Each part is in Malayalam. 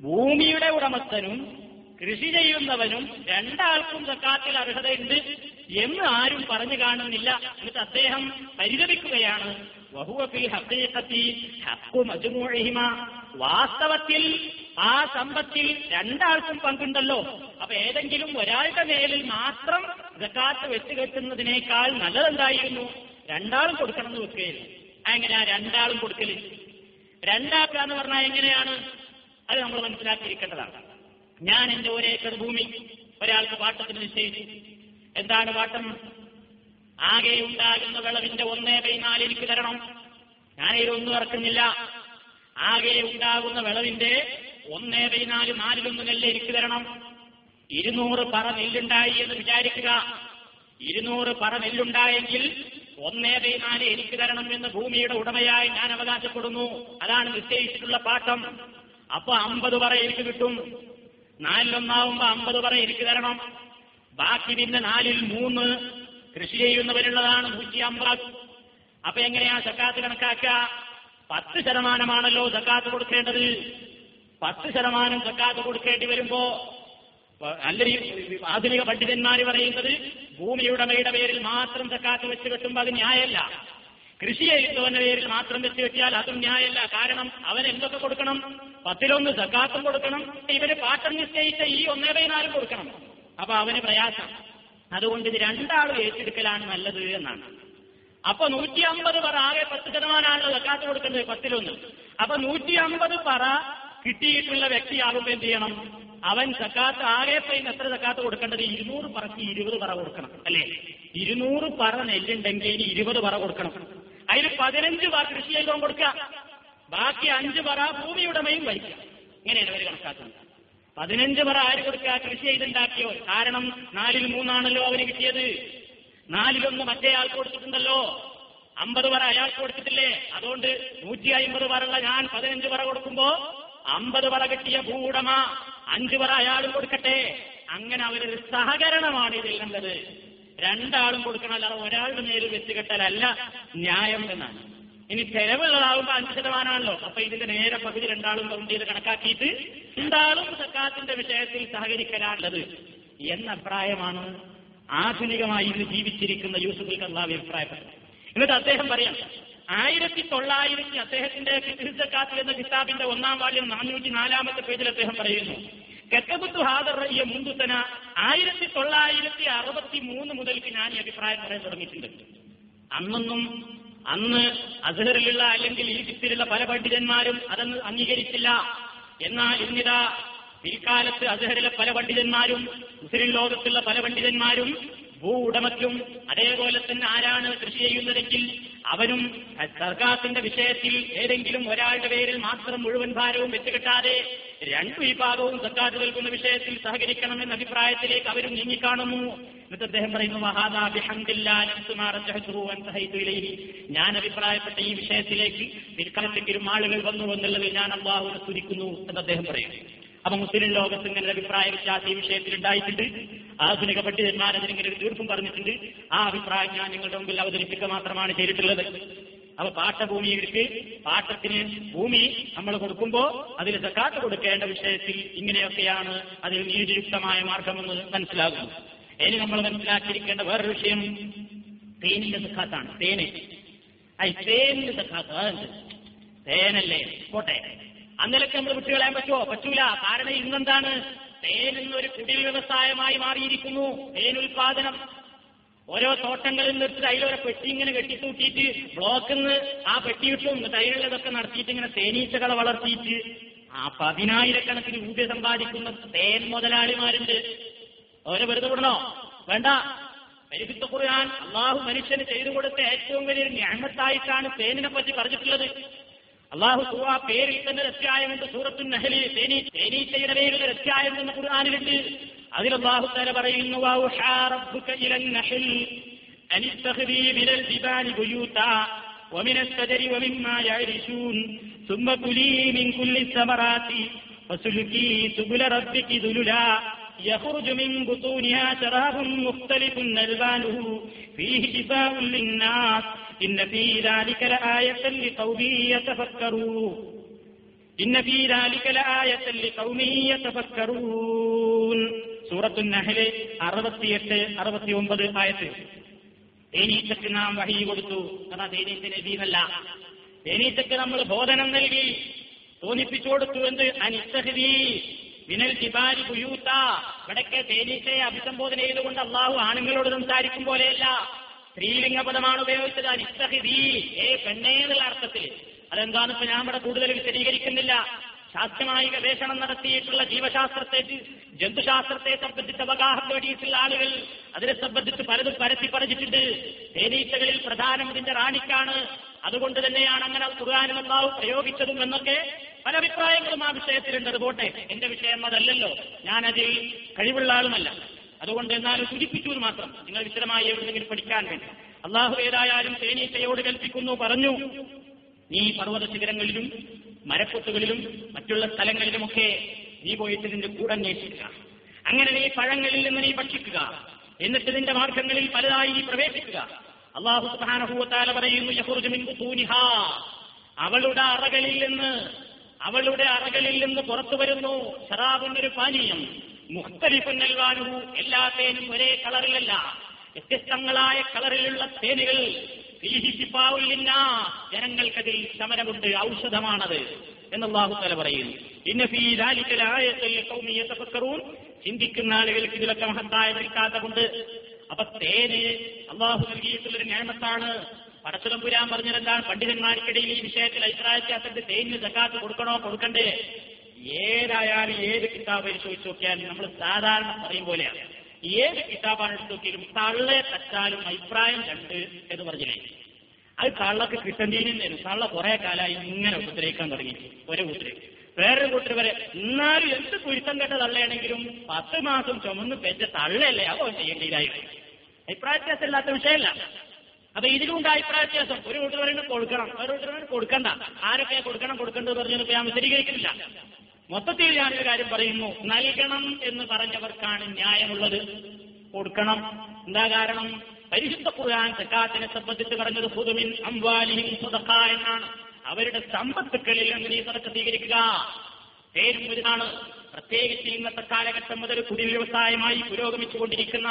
ഭൂമിയുടെ ഉടമസ്ഥനും കൃഷി ചെയ്യുന്നവനും രണ്ടാൾക്കും സക്കാത്തിൽ അർഹതയുണ്ട് എന്ന് ആരും പറഞ്ഞു കാണുന്നില്ല. എന്നിട്ട് അദ്ദേഹം പരിതപിക്കുകയാണ്. വാസ്തവത്തിൽ ആ സമ്പത്തിൽ രണ്ടാൾക്കും പങ്കുണ്ടല്ലോ. അപ്പൊ ഏതെങ്കിലും ഒരാളുടെ മേലിൽ മാത്രം ജക്കാത്ത് വെച്ചുകെട്ടുന്നതിനേക്കാൾ നല്ലതെന്തായിരുന്നു? രണ്ടാളും കൊടുക്കണം എന്ന് വെക്കുകയില്ല എങ്ങനെയാ രണ്ടാളും കൊടുക്കൽ? രണ്ടാക്കുക എന്ന് പറഞ്ഞാൽ എങ്ങനെയാണ്? അത് നമ്മൾ മനസ്സിലാക്കിയിരിക്കേണ്ടതാണ്. ഞാൻ എന്റെ ഒരേക്കർ ഭൂമി ഒരാൾക്ക് പാട്ടത്തിന് നിശ്ചയിച്ചു. എന്താണ് പാട്ടം ആകെ ഉണ്ടാകുന്ന വിളവിന്റെ ഒന്നേ കൈ നാല് എനിക്ക് തരണം. ഞാൻ ഇതൊന്നും ഇറക്കുന്നില്ല. ആകെ ഉണ്ടാകുന്ന വിളവിന്റെ ഒന്നേ കൈ നാല് നാലിലൊന്ന് നെല്ല് എനിക്ക് തരണം. ഇരുന്നൂറ് പറ നെല്ലുണ്ടായി എന്ന് വിചാരിക്കുക. ഇരുന്നൂറ് പറ നെല്ലുണ്ടായെങ്കിൽ ഒന്നേ കൈ നാല് എനിക്ക് തരണം എന്ന് ഭൂമിയുടെ ഉടമയായി ഞാൻ അവകാശപ്പെടുന്നു. അതാണ് നിശ്ചയിച്ചിട്ടുള്ള പാട്ടം അപ്പൊ അമ്പത് പറ എനിക്ക് കിട്ടും. നാലിലൊന്നാവുമ്പോ അമ്പത് പറ എനിക്ക് തരണം. ബാക്കി പിന്നെ നാലിൽ മൂന്ന് കൃഷി ചെയ്യുന്നവരുള്ളതാണ് നൂറ്റി അമ്പത്. അപ്പൊ എങ്ങനെയാ സക്കാത്ത് കണക്കാക്കുക പത്ത് ശതമാനമാണല്ലോ സക്കാത്ത് കൊടുക്കേണ്ടത്. പത്ത് ശതമാനം സക്കാത്ത് കൊടുക്കേണ്ടി വരുമ്പോ അല്ലെങ്കിൽ ആധുനിക പണ്ഡിതന്മാർ പറയുന്നത് ഭൂമിയുടമയുടെ പേരിൽ മാത്രം സക്കാത്ത് വെച്ച് കെട്ടുമ്പോൾ അത് ന്യായമല്ല കൃഷി ചെയ്യുന്നവന്റെ പേരിൽ മാത്രം വെച്ച് വെച്ചാൽ അതും ന്യായമല്ല. കാരണം അവൻ എന്തൊക്കെ കൊടുക്കണം? പത്തിലൊന്ന് സക്കാത്തും കൊടുക്കണം. ഇവർ പാട്ടം നിശ്ചയിച്ച ഈ ഒന്നേ ബൈ നാലും കൊടുക്കണം. അപ്പൊ അവന് പ്രയാസം. അതുകൊണ്ട് ഇത് രണ്ടാളും ഏറ്റെടുക്കലാണ് നല്ലത് എന്നാണ്. അപ്പൊ നൂറ്റി അമ്പത് പറ ആകെ പത്ത് ശതമാനമാണല്ലോ സക്കാത്ത് കൊടുക്കുന്നത് പത്തിലൊന്ന്. അപ്പൊ നൂറ്റി അമ്പത് പറ കിട്ടിയിട്ടുള്ള വ്യക്തി വ്യക്തിയാകുമ്പോൾ എന്ത് ചെയ്യണം? അവൻ സക്കാത്ത് ആകെ പൈന്ന് എത്ര സക്കാത്ത് കൊടുക്കേണ്ടത്? ഇരുന്നൂറ് പറക്ക് ഇരുപത് പറ കൊടുക്കണം. അല്ലേ? ഇരുന്നൂറ് പറ നെല്ലുണ്ടെങ്കിൽ ഇരുപത് പറ കൊടുക്കണം. അതിൽ പതിനഞ്ച് പാർ കൃഷി ചെയ്തോൻ കൊടുക്കുക. ബാക്കി അഞ്ച് പറ ഭൂമിയുടമയും വഹിക്കുക ഇങ്ങനെയാണ് അവർ കണക്കാക്കുന്നത്. പതിനഞ്ച് പറ ആര് കൊടുക്കുക? കൃഷി ചെയ്തുണ്ടാക്കിയോ കാരണം നാലിൽ മൂന്നാണല്ലോ അവന് കിട്ടിയത്. നാലിലൊന്ന് മറ്റേ ആൾക്ക് കൊടുത്തിട്ടുണ്ടല്ലോ. അമ്പത് പറ അയാൾക്ക് കൊടുത്തിട്ടില്ലേ? അതുകൊണ്ട് നൂറ്റി അമ്പത് പറയുള്ള ഞാൻ പതിനഞ്ച് പറ കൊടുക്കുമ്പോ അമ്പത് പറ കിട്ടിയ ഭൂവുടമ അഞ്ച് പറ അയാളും കൊടുക്കട്ടെ. അങ്ങനെ അവരൊരു സഹകരണമാണ് ഇതിൽ കണ്ടത്. രണ്ടാളും കൊടുക്കണം അല്ലാതെ ഒരാളുടെ നേരിൽ വെച്ച് കെട്ടലല്ല ന്യായം എന്നാണ്. ഇനി ചെലവുള്ളതാവുമ്പോ അഞ്ച് ശതമാനമാണല്ലോ. അപ്പൊ ഇതിന്റെ നേരെ പകുതി രണ്ടാളും കൗണ്ട് ചെയ്ത് കണക്കാക്കിയിട്ട് രണ്ടാളും സക്കാത്തിന്റെ വിഷയത്തിൽ സഹകരിക്കലാണുള്ളത്. എന്ന അഭിപ്രായമാണ് ആധുനികമായി ഇന്ന് ജീവിച്ചിരിക്കുന്ന യൂസുഫ് കല്ലാവി അഭിപ്രായപ്പെട്ടത്. എന്നിട്ട് അദ്ദേഹം പറയാം ആയിരത്തി തൊള്ളായിരത്തി അദ്ദേഹത്തിന്റെ ഫിഹിസക്കാത്ത് എന്ന കിതാബിന്റെ ഒന്നാം വാല്യം നാനൂറ്റി നാലാമത്തെ പേജിൽ അദ്ദേഹം പറയുന്നു കെക്കബുത്തു ഹാദർ റയ്യ മുന്തുത്തന ആയിരത്തി തൊള്ളായിരത്തി അറുപത്തി മൂന്ന് മുതൽക്ക് ഞാൻ ഈ അഭിപ്രായം പറയാൻ തുടങ്ങിയിട്ടുണ്ട്. അന്നൊന്നും അന്ന് അസഹറിലുള്ള അല്ലെങ്കിൽ ഈജിപ്തിലുള്ള പല പണ്ഡിതന്മാരും അതൊന്നും അംഗീകരിച്ചില്ല. എന്നാൽ ഇന്നിതാ പിൽക്കാലത്ത് അസഹറിലെ പല പണ്ഡിതന്മാരും മുസ്ലിം ലോകത്തുള്ള പല പണ്ഡിതന്മാരും ഭൂ ഉടമയ്ക്കും അതേപോലെ തന്നെ ആരാണ് കൃഷി ചെയ്യുന്നതെങ്കിൽ അവനും സർക്കാത്തിന്റെ വിഷയത്തിൽ ഏതെങ്കിലും ഒരാളുടെ പേരിൽ മാത്രം മുഴുവൻ ഭാരവും വെച്ചുകെട്ടാതെ രണ്ടു വിഭാഗവും സർക്കാർ നൽകുന്ന വിഷയത്തിൽ സഹകരിക്കണം എന്ന അഭിപ്രായത്തിലേക്ക് അവരും നീങ്ങിക്കാണുന്നു. എന്നിട്ട് അദ്ദേഹം പറയുന്നു ഞാൻ അഭിപ്രായപ്പെട്ട ഈ വിഷയത്തിലേക്ക് പിൽക്കാലത്തെങ്കിലും ആളുകൾ വന്നു എന്നുള്ളത് ഞാൻ അള്ളാഹുവിനെ സ്തുതിക്കുന്നു എന്ന് അദ്ദേഹം പറയുന്നു. അപ്പൊ മുസ്ലിം ലോകത്ത് ഇങ്ങനെ അഭിപ്രായ വ്യത്യാസം ഈ വിഷയത്തിൽ ഉണ്ടായിട്ടുണ്ട്. ആധുനിക ഒരു തീർപ്പും പറഞ്ഞിട്ടുണ്ട്. ആ അഭിപ്രായം ഞാൻ നിങ്ങളുടെ മുമ്പിൽ അവതരിപ്പിക്കുക മാത്രമാണ് ചെയ്തിട്ടുള്ളത്. അപ്പൊ പാട്ടഭൂമിയിലേക്ക് പാട്ടത്തിന് ഭൂമി നമ്മൾ കൊടുക്കുമ്പോ അതിൽ സക്കാത്ത് കൊടുക്കേണ്ട വിഷയത്തിൽ ഇങ്ങനെയൊക്കെയാണ് അതിൽ നീതിയുക്തമായ മാർഗമെന്ന് മനസ്സിലാകുന്നു. ഇനി നമ്മൾ മനസ്സിലാക്കിയിരിക്കേണ്ട വേറൊരു വിഷയം തേനിന്റെ സക്കാത്താണ്. തേന്. ഐ തേനിന്റെ സക്കാത്ത്. അതെന്ത്? തേനല്ലേ? പോട്ടെ. അന്നലൊക്കെ നമ്മൾ വിട്ടുകളയാൻ പറ്റുമോ? പറ്റൂല. കാരണം ഇന്നെന്താണ്? തേൻ എന്നൊരു കുടിൽ വ്യവസായമായി മാറിയിരിക്കുന്നു. തേൻ ഉൽപാദനം ഓരോ തോട്ടങ്ങളിൽ നിർത്തി അതിലൊരു പെട്ടി ഇങ്ങനെ കെട്ടിത്തൂട്ടിയിട്ട് ബ്ലോക്കിൽ നിന്ന് ആ പെട്ടി കിട്ടും എന്നിട്ട് അതിലുള്ളതൊക്കെ നടത്തിയിട്ട് ഇങ്ങനെ തേനീച്ചകളെ വളർത്തിയിട്ട് ആ പതിനായിരക്കണക്കിന് രൂപ സമ്പാദിക്കുന്ന തേൻ മുതലാളിമാരുണ്ട്. അവരെ വെറുതെ വിടണോ? വേണ്ട. പരിശുദ്ധ ഖുർആൻ അള്ളാഹു മനുഷ്യന് ചെയ്തു കൊടുത്ത ഏറ്റവും വലിയൊരു ഞാമത്തായിട്ടാണ് തേനിനെ പറ്റി പറഞ്ഞിട്ടുള്ളത്. അള്ളാഹു സൂറ പേരിൽ തന്നെ രസ്യായമുണ്ട് സൂറത്തു നഹലി. തേനീ തേനീച്ചയുടെ പേരിൽ രസ്യായം എന്ന് ഖുർആാനിലുണ്ട്. അതിൽ അള്ളാഹു തല പറയുന്നു വൗഹാ റബ്ബുക ഇലൻ നഹൽ അൻ ഇത്തഖ്ദീ മിനൽ ജിബാലി ബുയൂതാ ومن الشجر ومما يعرشون ثم كلي من كل الثمرات فسلكي سبل ربك ذللا يخرج من بطونها شراب مختلف ألوانه فيه شفاء للناس إن في ذلك لآية لقوم يتفكرون ഇന്ന ഫീ ദാലിക ലആയത്തൻ ലിഖൗമിൻ യതഫക്കറൂൻ സൂറത്തു നഹൽ അറുപത്തിയെട്ട് അറുപത്തി ഒമ്പത് ആയത്ത്. തേനീച്ചക്ക് നാം വഹി കൊടുത്തു. അതാ തേനീച്ച ജീവല്ല തേനീച്ചക്ക് നമ്മൾ ബോധനം നൽകി. തോന്നിപ്പിച്ചു കൊടുത്തു എന്ത്? അനിസ്തഹരി വിനൽ ജിബാരി കുയൂത്ത ഇവിടൊക്കെ തേനീച്ചയെ അഭിസംബോധന ചെയ്തുകൊണ്ട് അള്ളാഹു ആണുങ്ങളോട് സംസാരിക്കും പോലെയല്ല. സ്ത്രീലിംഗ പദമാണ് ഉപയോഗിച്ചത് അനിസ്തഹിതി ഏ പെണ്ണേ എന്നുള്ള അർത്ഥത്തിൽ. അതെന്താണ് ഇപ്പൊ ഞാൻ ഇവിടെ കൂടുതൽ വിശദീകരിക്കുന്നില്ല. ശാസ്ത്രമായി ഗവേഷണം നടത്തിയിട്ടുള്ള ജീവശാസ്ത്രത്തെ ജന്തുശാസ്ത്രത്തെ സംബന്ധിച്ച് അവഗാഹം നേടിയിട്ടുള്ള ആളുകൾ അതിനെ സംബന്ധിച്ച് പലതും പരത്തി പറഞ്ഞിട്ടുണ്ട്. തേനീച്ചകളിൽ പ്രധാനം ഇതിന്റെ റാണിക്കാണ്. അതുകൊണ്ട് തന്നെയാണ് അങ്ങനെ ഖുർആാനും അള്ളാഹു പ്രയോഗിച്ചതും എന്നൊക്കെ പല അഭിപ്രായങ്ങളും ആ വിഷയത്തിലുണ്ട്. അത് പോട്ടെ എന്റെ വിഷയം അതല്ലല്ലോ. ഞാനതിൽ കഴിവുള്ള ആളുമല്ല. അതുകൊണ്ട് എന്നാലും സൂചിപ്പിച്ചു എന്ന് മാത്രം. നിങ്ങൾ വിശദമായി എവിടെയെങ്കിലും പഠിക്കാൻ വേണ്ടി. അള്ളാഹു ഏതായാലും തേനീച്ചയോട് കൽപ്പിക്കുന്നു പറഞ്ഞു. നീ പർവത ശിഖരങ്ങളിലും മരക്കൊത്തുകളിലും മറ്റുള്ള സ്ഥലങ്ങളിലുമൊക്കെ നീ പോയിട്ട് നിന്റെ കൂടെ അന്വേഷിക്കുക. അങ്ങനെ നീ പഴങ്ങളിൽ നിന്ന് നീ ഭക്ഷിക്കുക. എന്നിട്ട് നിന്റെ മാർഗങ്ങളിൽ പലതായി നീ പ്രവേശിക്കുക. അള്ളാഹു പറയുന്നു അവളുടെ അറകളിൽ നിന്ന് അവളുടെ അറകളിൽ നിന്ന് പുറത്തു വരുന്നു ഷറാബുന്നൊരു പാനീയം. മുഖ്തലിഫുൻ നൽവാനുഹു എല്ലാ തേനും ഒരേ കളറിലല്ല. വ്യത്യസ്തങ്ങളായ കളറിലുള്ള തേനുകൾ. ജനങ്ങൾക്കതിൽ ശമനമുണ്ട് ഔഷധമാണത് എന്നല്ലാഹു തല പറയുന്നു. ചിന്തിക്കുന്ന ആളുകൾക്ക് ഇതിലൊക്കെ മഹത്തായ നിൽക്കാത്തതുകൊണ്ട് അപ്പൊ തേന് അള്ളാഹു നൽകിയിട്ടുള്ളൊരു പടച്ചുലം പുരാൻ പറഞ്ഞതെന്താണ്? പണ്ഡിതന്മാർക്കിടയിൽ ഈ വിഷയത്തിൽ വ്യത്യാസത്തിൽ തേനിന് സക്കാത്ത് കൊടുക്കണോ? കൊടുക്കണ്ടേ. ഏതായാലും ഏത് കിതാബ് പരിശോധിച്ച് നോക്കിയാൽ നമ്മൾ സാധാരണ പറയും പോലെയാണ് ഏത് കിതാബാണ് എടുത്ത് നോക്കിയാലും തള്ളെ തച്ചാലും അഭിപ്രായം രണ്ട് എന്ന് പറഞ്ഞില്ലേ? അത് കള്ളക്ക് കിട്ടണ്ടീനും കള്ള കുറെ കാലമായി ഇങ്ങനെ ഉപദ്രവിക്കാൻ തുടങ്ങി. ഒരു കൂട്ടര്. വേറൊരു കൂട്ടർ വരെ എന്നാലും എന്ത് കുരുത്തം കെട്ട തള്ളയാണെങ്കിലും പത്ത് മാസം ചുമന്ന് പെറ്റ തള്ളയല്ലേ? അതോ ചെയ്യേണ്ടതായി. അഭിപ്രായ വ്യത്യാസം ഇല്ലാത്ത വിഷയമല്ല. അപ്പൊ ഇതിലുണ്ട് അഭിപ്രായ വ്യത്യാസം ഒരു കൂട്ടർ പറയുന്നത് കൊടുക്കണം. ഒരു കൂട്ടർ കൊടുക്കണ്ട. ആരൊക്കെ കൊടുക്കണം കൊടുക്കേണ്ടത് പറഞ്ഞത് ഞാൻ വിശദീകരിക്കുന്നില്ല. മൊത്തത്തിൽ ഞാനൊരു കാര്യം പറയുന്നു. നൽകണം എന്ന് പറഞ്ഞവർക്കാണ് ന്യായമുള്ളത്. കൊടുക്കണം. എന്താ കാരണം? ഖുർആൻ സക്കാത്തിനെ സംബന്ധിച്ച് പറഞ്ഞത് ഹുദുമിൻ അംവാലിഹിം സുദഖ എന്നാണ്. അവരുടെ സമ്പത്തുക്കളിൽ നിന്ന് നീ സദക്ക സ്വീകരിക്കുക. പേരും ഇതാണ് പ്രത്യേകിച്ച് ഇന്നത്തെ കാലഘട്ടം മുതൽ കുടിൽ വ്യവസായമായി പുരോഗമിച്ചുകൊണ്ടിരിക്കുന്ന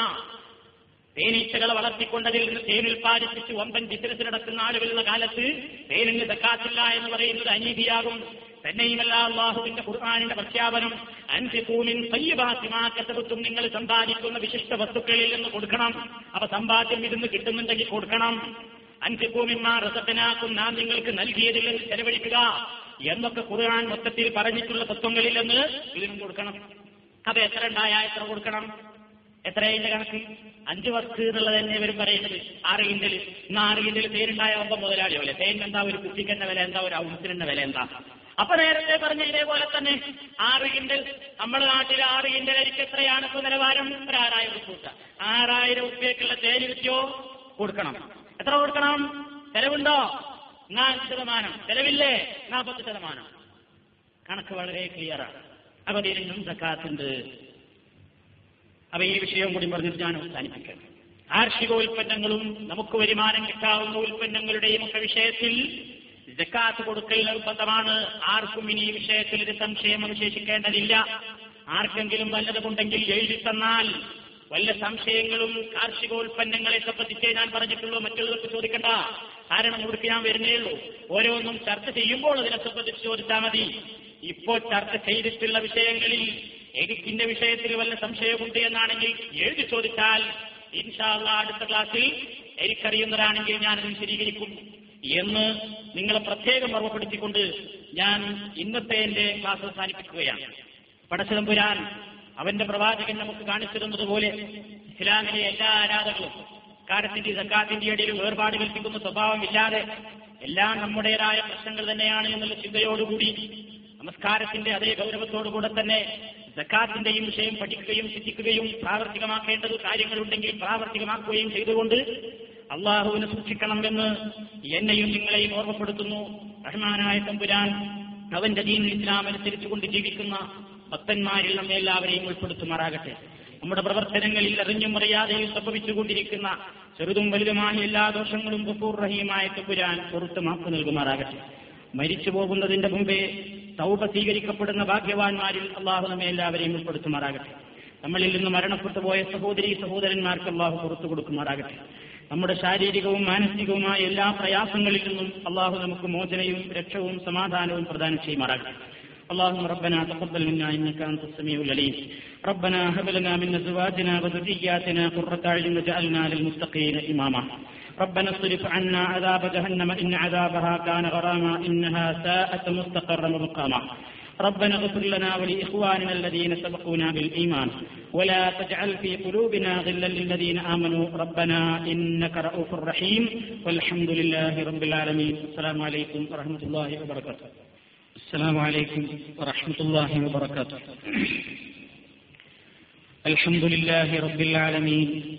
തേനീച്ചകളെ വളർത്തിക്കൊണ്ടതിൽ നിന്ന് തേൻ ഉൽപ്പാദിപ്പിച്ച് വമ്പൻ ബിസിനസ് നടക്കുന്ന ആളുകളുള്ള കാലത്ത് തേനിന് തക്കാത്തില്ല എന്ന് പറയുന്നത് അനീതിയാകും. തന്നെയുമല്ല അള്ളാഹുവിന്റെ ഖുർആാനിന്റെ പ്രഖ്യാപനം. അൻസിഖൂമിൻ സയ്യബാത്തിമാക്കത്തും നിങ്ങൾ സമ്പാദിക്കുന്ന വിശിഷ്ട വസ്തുക്കളിൽ നിന്ന് കൊടുക്കണം. അപ്പൊ സമ്പാദ്യം ഇരുന്ന് കിട്ടുന്നുണ്ടെങ്കിൽ കൊടുക്കണം. അൻസിഖൂമിന്മാ റസത്തിനാക്കും നാം നിങ്ങൾക്ക് നൽകിയതിൽ നിന്ന് ചെലവഴിക്കുക എന്നൊക്കെ ഖുർആൻ മൊത്തത്തിൽ പറഞ്ഞിട്ടുള്ള തത്വങ്ങളിൽ നിന്ന് ഇതിനും കൊടുക്കണം. അപ്പൊ എത്ര ഉണ്ടായ എത്ര കൊടുക്കണം? എത്രയതിന്റെ കണക്ക്? അഞ്ചു വർക്ക് എന്നുള്ളത് തന്നെ ഇവരും പറയുന്നത്. ആറ് കിൻഡൽ ഇന്ന് ആറ് കിൻഡൽ തേനുണ്ടായ ഒമ്പത് മുതലാളിയോ അല്ലെ തേൻ എന്താ ഒരു കുട്ടിക്കെന്ന വില എന്താ? ഒരു ഔൺസിന്റെ വില എന്താ? അപ്പൊ നേരത്തെ പറഞ്ഞ ഇതേപോലെ തന്നെ ആറ് കിൻഡൽ നമ്മുടെ നാട്ടിൽ ആറ് കിൻഡൽ അരിക്ക് എത്രയാണ് ഇപ്പൊ നിലവാരം? ഒരു ആറായിരം ഉറുപ്പ ആറായിരം ഉറുപ്പ്യക്കുള്ള തേന് കൊടുക്കണം. എത്ര കൊടുക്കണം? ചെലവുണ്ടോ നാല് ശതമാനം. ചെലവില്ലേ നാൽപ്പത് ശതമാനം. കണക്ക് വളരെ ക്ലിയറാണ് അപ്പൊ ഇതിനും സക്കാത്തുണ്ട്. അപ്പൊ ഈ വിഷയം കൂടി പറഞ്ഞിട്ട് ഞാൻ അവസാനിപ്പിക്കണം കാർഷിക ഉൽപ്പന്നങ്ങളും നമുക്ക് വരുമാനം കിട്ടാവുന്ന ഉൽപ്പന്നങ്ങളുടെയും ഒക്കെ വിഷയത്തിൽ ജക്കാത്ത് കൊടുക്കൽ നിർബന്ധമാണ്. ആർക്കും ഇനി ഈ വിഷയത്തിൽ ഒരു സംശയം അവശേഷിക്കേണ്ടതില്ല. ആർക്കെങ്കിലും വല്ലതുമുണ്ടെങ്കിൽ എഴുതി തന്നാൽ വല്ല സംശയങ്ങളും കാർഷികോൽപ്പന്നങ്ങളെ സംബന്ധിച്ചേ ഞാൻ പറഞ്ഞിട്ടുള്ളൂ. മറ്റുള്ളവർക്ക് ചോദിക്കണ്ട. കാരണം ഇവിടേക്ക് ഞാൻ വരുന്നേ ഉള്ളൂ. ഓരോന്നും ചർച്ച ചെയ്യുമ്പോൾ അതിനെ സംബന്ധിച്ച് ചോദിച്ചാൽ മതി. ഇപ്പോൾ ചർച്ച ചെയ്തിട്ടുള്ള വിഷയങ്ങളിൽ എനിക്കിന്റെ വിഷയത്തിൽ വല്ല സംശയമുണ്ട് എന്നാണെങ്കിൽ എഴുതി ചോദിച്ചാൽ ഇൻഷാല്ല അടുത്ത ക്ലാസ്സിൽ എനിക്കറിയുന്നതാണെങ്കിൽ ഞാനത് വിശദീകരിക്കും എന്ന് നിങ്ങളെ പ്രത്യേകം ഓർമ്മപ്പെടുത്തിക്കൊണ്ട് ഞാൻ ഇന്നത്തെ എന്റെ ക്ലാസ് അവസാനിപ്പിക്കുകയാണ്. പടച്ചതമ്പുരാൻ അവന്റെ പ്രവാചകൻ നമുക്ക് കാണിച്ചിരുന്നത് പോലെ ഇസ്ലാമിലെ എല്ലാ ആരാധകളും കാരത്തിന്റെ സക്കാത്തിന്റെ ഇടയിൽ വേർപാട് കൽപ്പിക്കുന്ന സ്വഭാവമില്ലാതെ എല്ലാം നമ്മുടേതായ പ്രശ്നങ്ങൾ തന്നെയാണ് എന്നുള്ള ചിന്തയോടുകൂടി നമസ്കാരത്തിന്റെ അതേ ഗൗരവത്തോടുകൂടെ തന്നെ സക്കാത്തിന്റെയും വിഷയം പഠിക്കുകയും ചിന്തിക്കുകയും പ്രാവർത്തികമാക്കേണ്ടത് കാര്യങ്ങളുണ്ടെങ്കിൽ പ്രാവർത്തികമാക്കുകയും ചെയ്തുകൊണ്ട് അള്ളാഹുവിനെ സൂക്ഷിക്കണം എന്ന് എന്നെയും നിങ്ങളെയും ഓർമ്മപ്പെടുത്തുന്നു. റഹ്മാനായ തമ്പുരാൻ അവന്റെ ദീൻ ഇസ്ലാം അനുസരിച്ചുകൊണ്ട് ജീവിക്കുന്ന ഭക്തന്മാരിൽ നമ്മെ എല്ലാവരെയും ഉൾപ്പെടുത്തുമാറാകട്ടെ. നമ്മുടെ പ്രവർത്തനങ്ങളിൽ അറിഞ്ഞും അറിയാതെയും സംഭവിച്ചുകൊണ്ടിരിക്കുന്ന ചെറുതും വലുതുമായ എല്ലാ ദോഷങ്ങളും ഗഫൂർ റഹീമായ തമ്പുരാൻ പുറത്ത് മാപ്പ് നൽകുമാറാകട്ടെ. മരിച്ചു പോകുന്നതിന്റെ മുമ്പേ തൗബ സ്വീകരിക്കപ്പെടുന്ന ഭാഗ്യവാന്മാരിൽ അള്ളാഹു നമ്മെ എല്ലാവരെയും ഉൾപ്പെടുത്തുമാറാകട്ടെ. നമ്മളിൽ നിന്ന് മരണപ്പെട്ടു പോയ സഹോദരി സഹോദരന്മാർക്ക് അള്ളാഹു പുറത്തു കൊടുക്കുമാറാകട്ടെ. നമ്മുടെ ശാരീരികവും മാനസികവുമായ എല്ലാ പ്രയാസങ്ങളിൽ നിന്നും അള്ളാഹു നമുക്ക് മോചനയും രക്ഷവും സമാധാനവും പ്രദാനം ചെയ്യുമാറാകട്ടെ اللهم ربنا تقبل منا انك انت السميع العليم ربنا هب لنا من ازواجنا وذرياتنا قرة اعين واجعلنا للمتقين اماما ربنا اصرف عنا عذاب جهنم ان عذابها كان غراما انها ساءت مستقرا ومقاما ربنا اغفر لنا ولإخواننا الذين سبقونا بالإيمان. ولا تجعل في قلوبنا غلا للذين آمنوا. ربنا إنك رؤوف رحيم. والحمد لله رب العالمين. السلام عليكم ورحمة الله وبركاته. السلام عليكم ورحمة الله وبركاته. الحمد لله رب العالمين.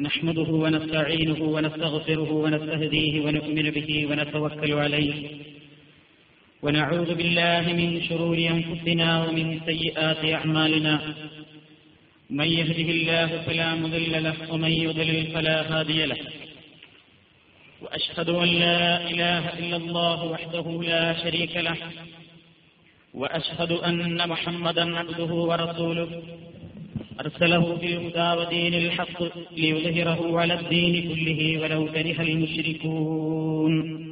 نحمده ونستعينه ونستغفره ونستهديه ونؤمن به ونتوكل عليه. ونعوذ بالله من شرور أنفسنا ومن سيئات أعمالنا. من يهده الله فلا مضل له ومن يضلل فلا هادي له. وأشهد أن لا إله إلا الله وحده لا شريك له. وأشهد أن محمدا عبده ورسوله. أرسله بالهدى ودين الحق ليظهره على الدين كله ولو كره المشركون.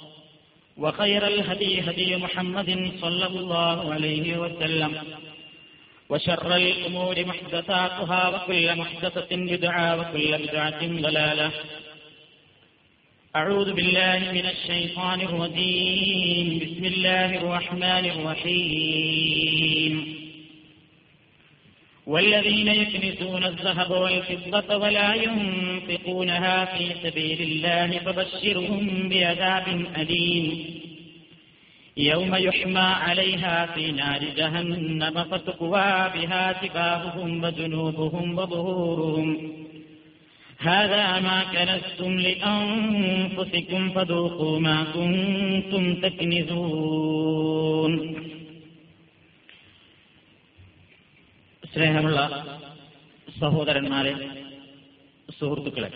وخير الهدي هدي محمد صلى الله عليه وسلم. وشر الأمور محدثاتها وكل محدثة بدعة وكل بدعة ضلالة. أعوذ بالله من الشيطان الرجيم. بسم الله الرحمن الرحيم. والذين يكنزون الذهب والفضة ولا ينفقونها في سبيل الله فبشرهم بعذاب أليم. يوم يحمى عليها في نار جهنم فتقوى بها جباههم وجنوبهم وظهورهم. هذا ما كنزتم لأنفسكم فذوقوا ما كنتم تكنزون. സ്നേഹമുള്ള സഹോദരന്മാരെ സുഹൃത്തുക്കളെ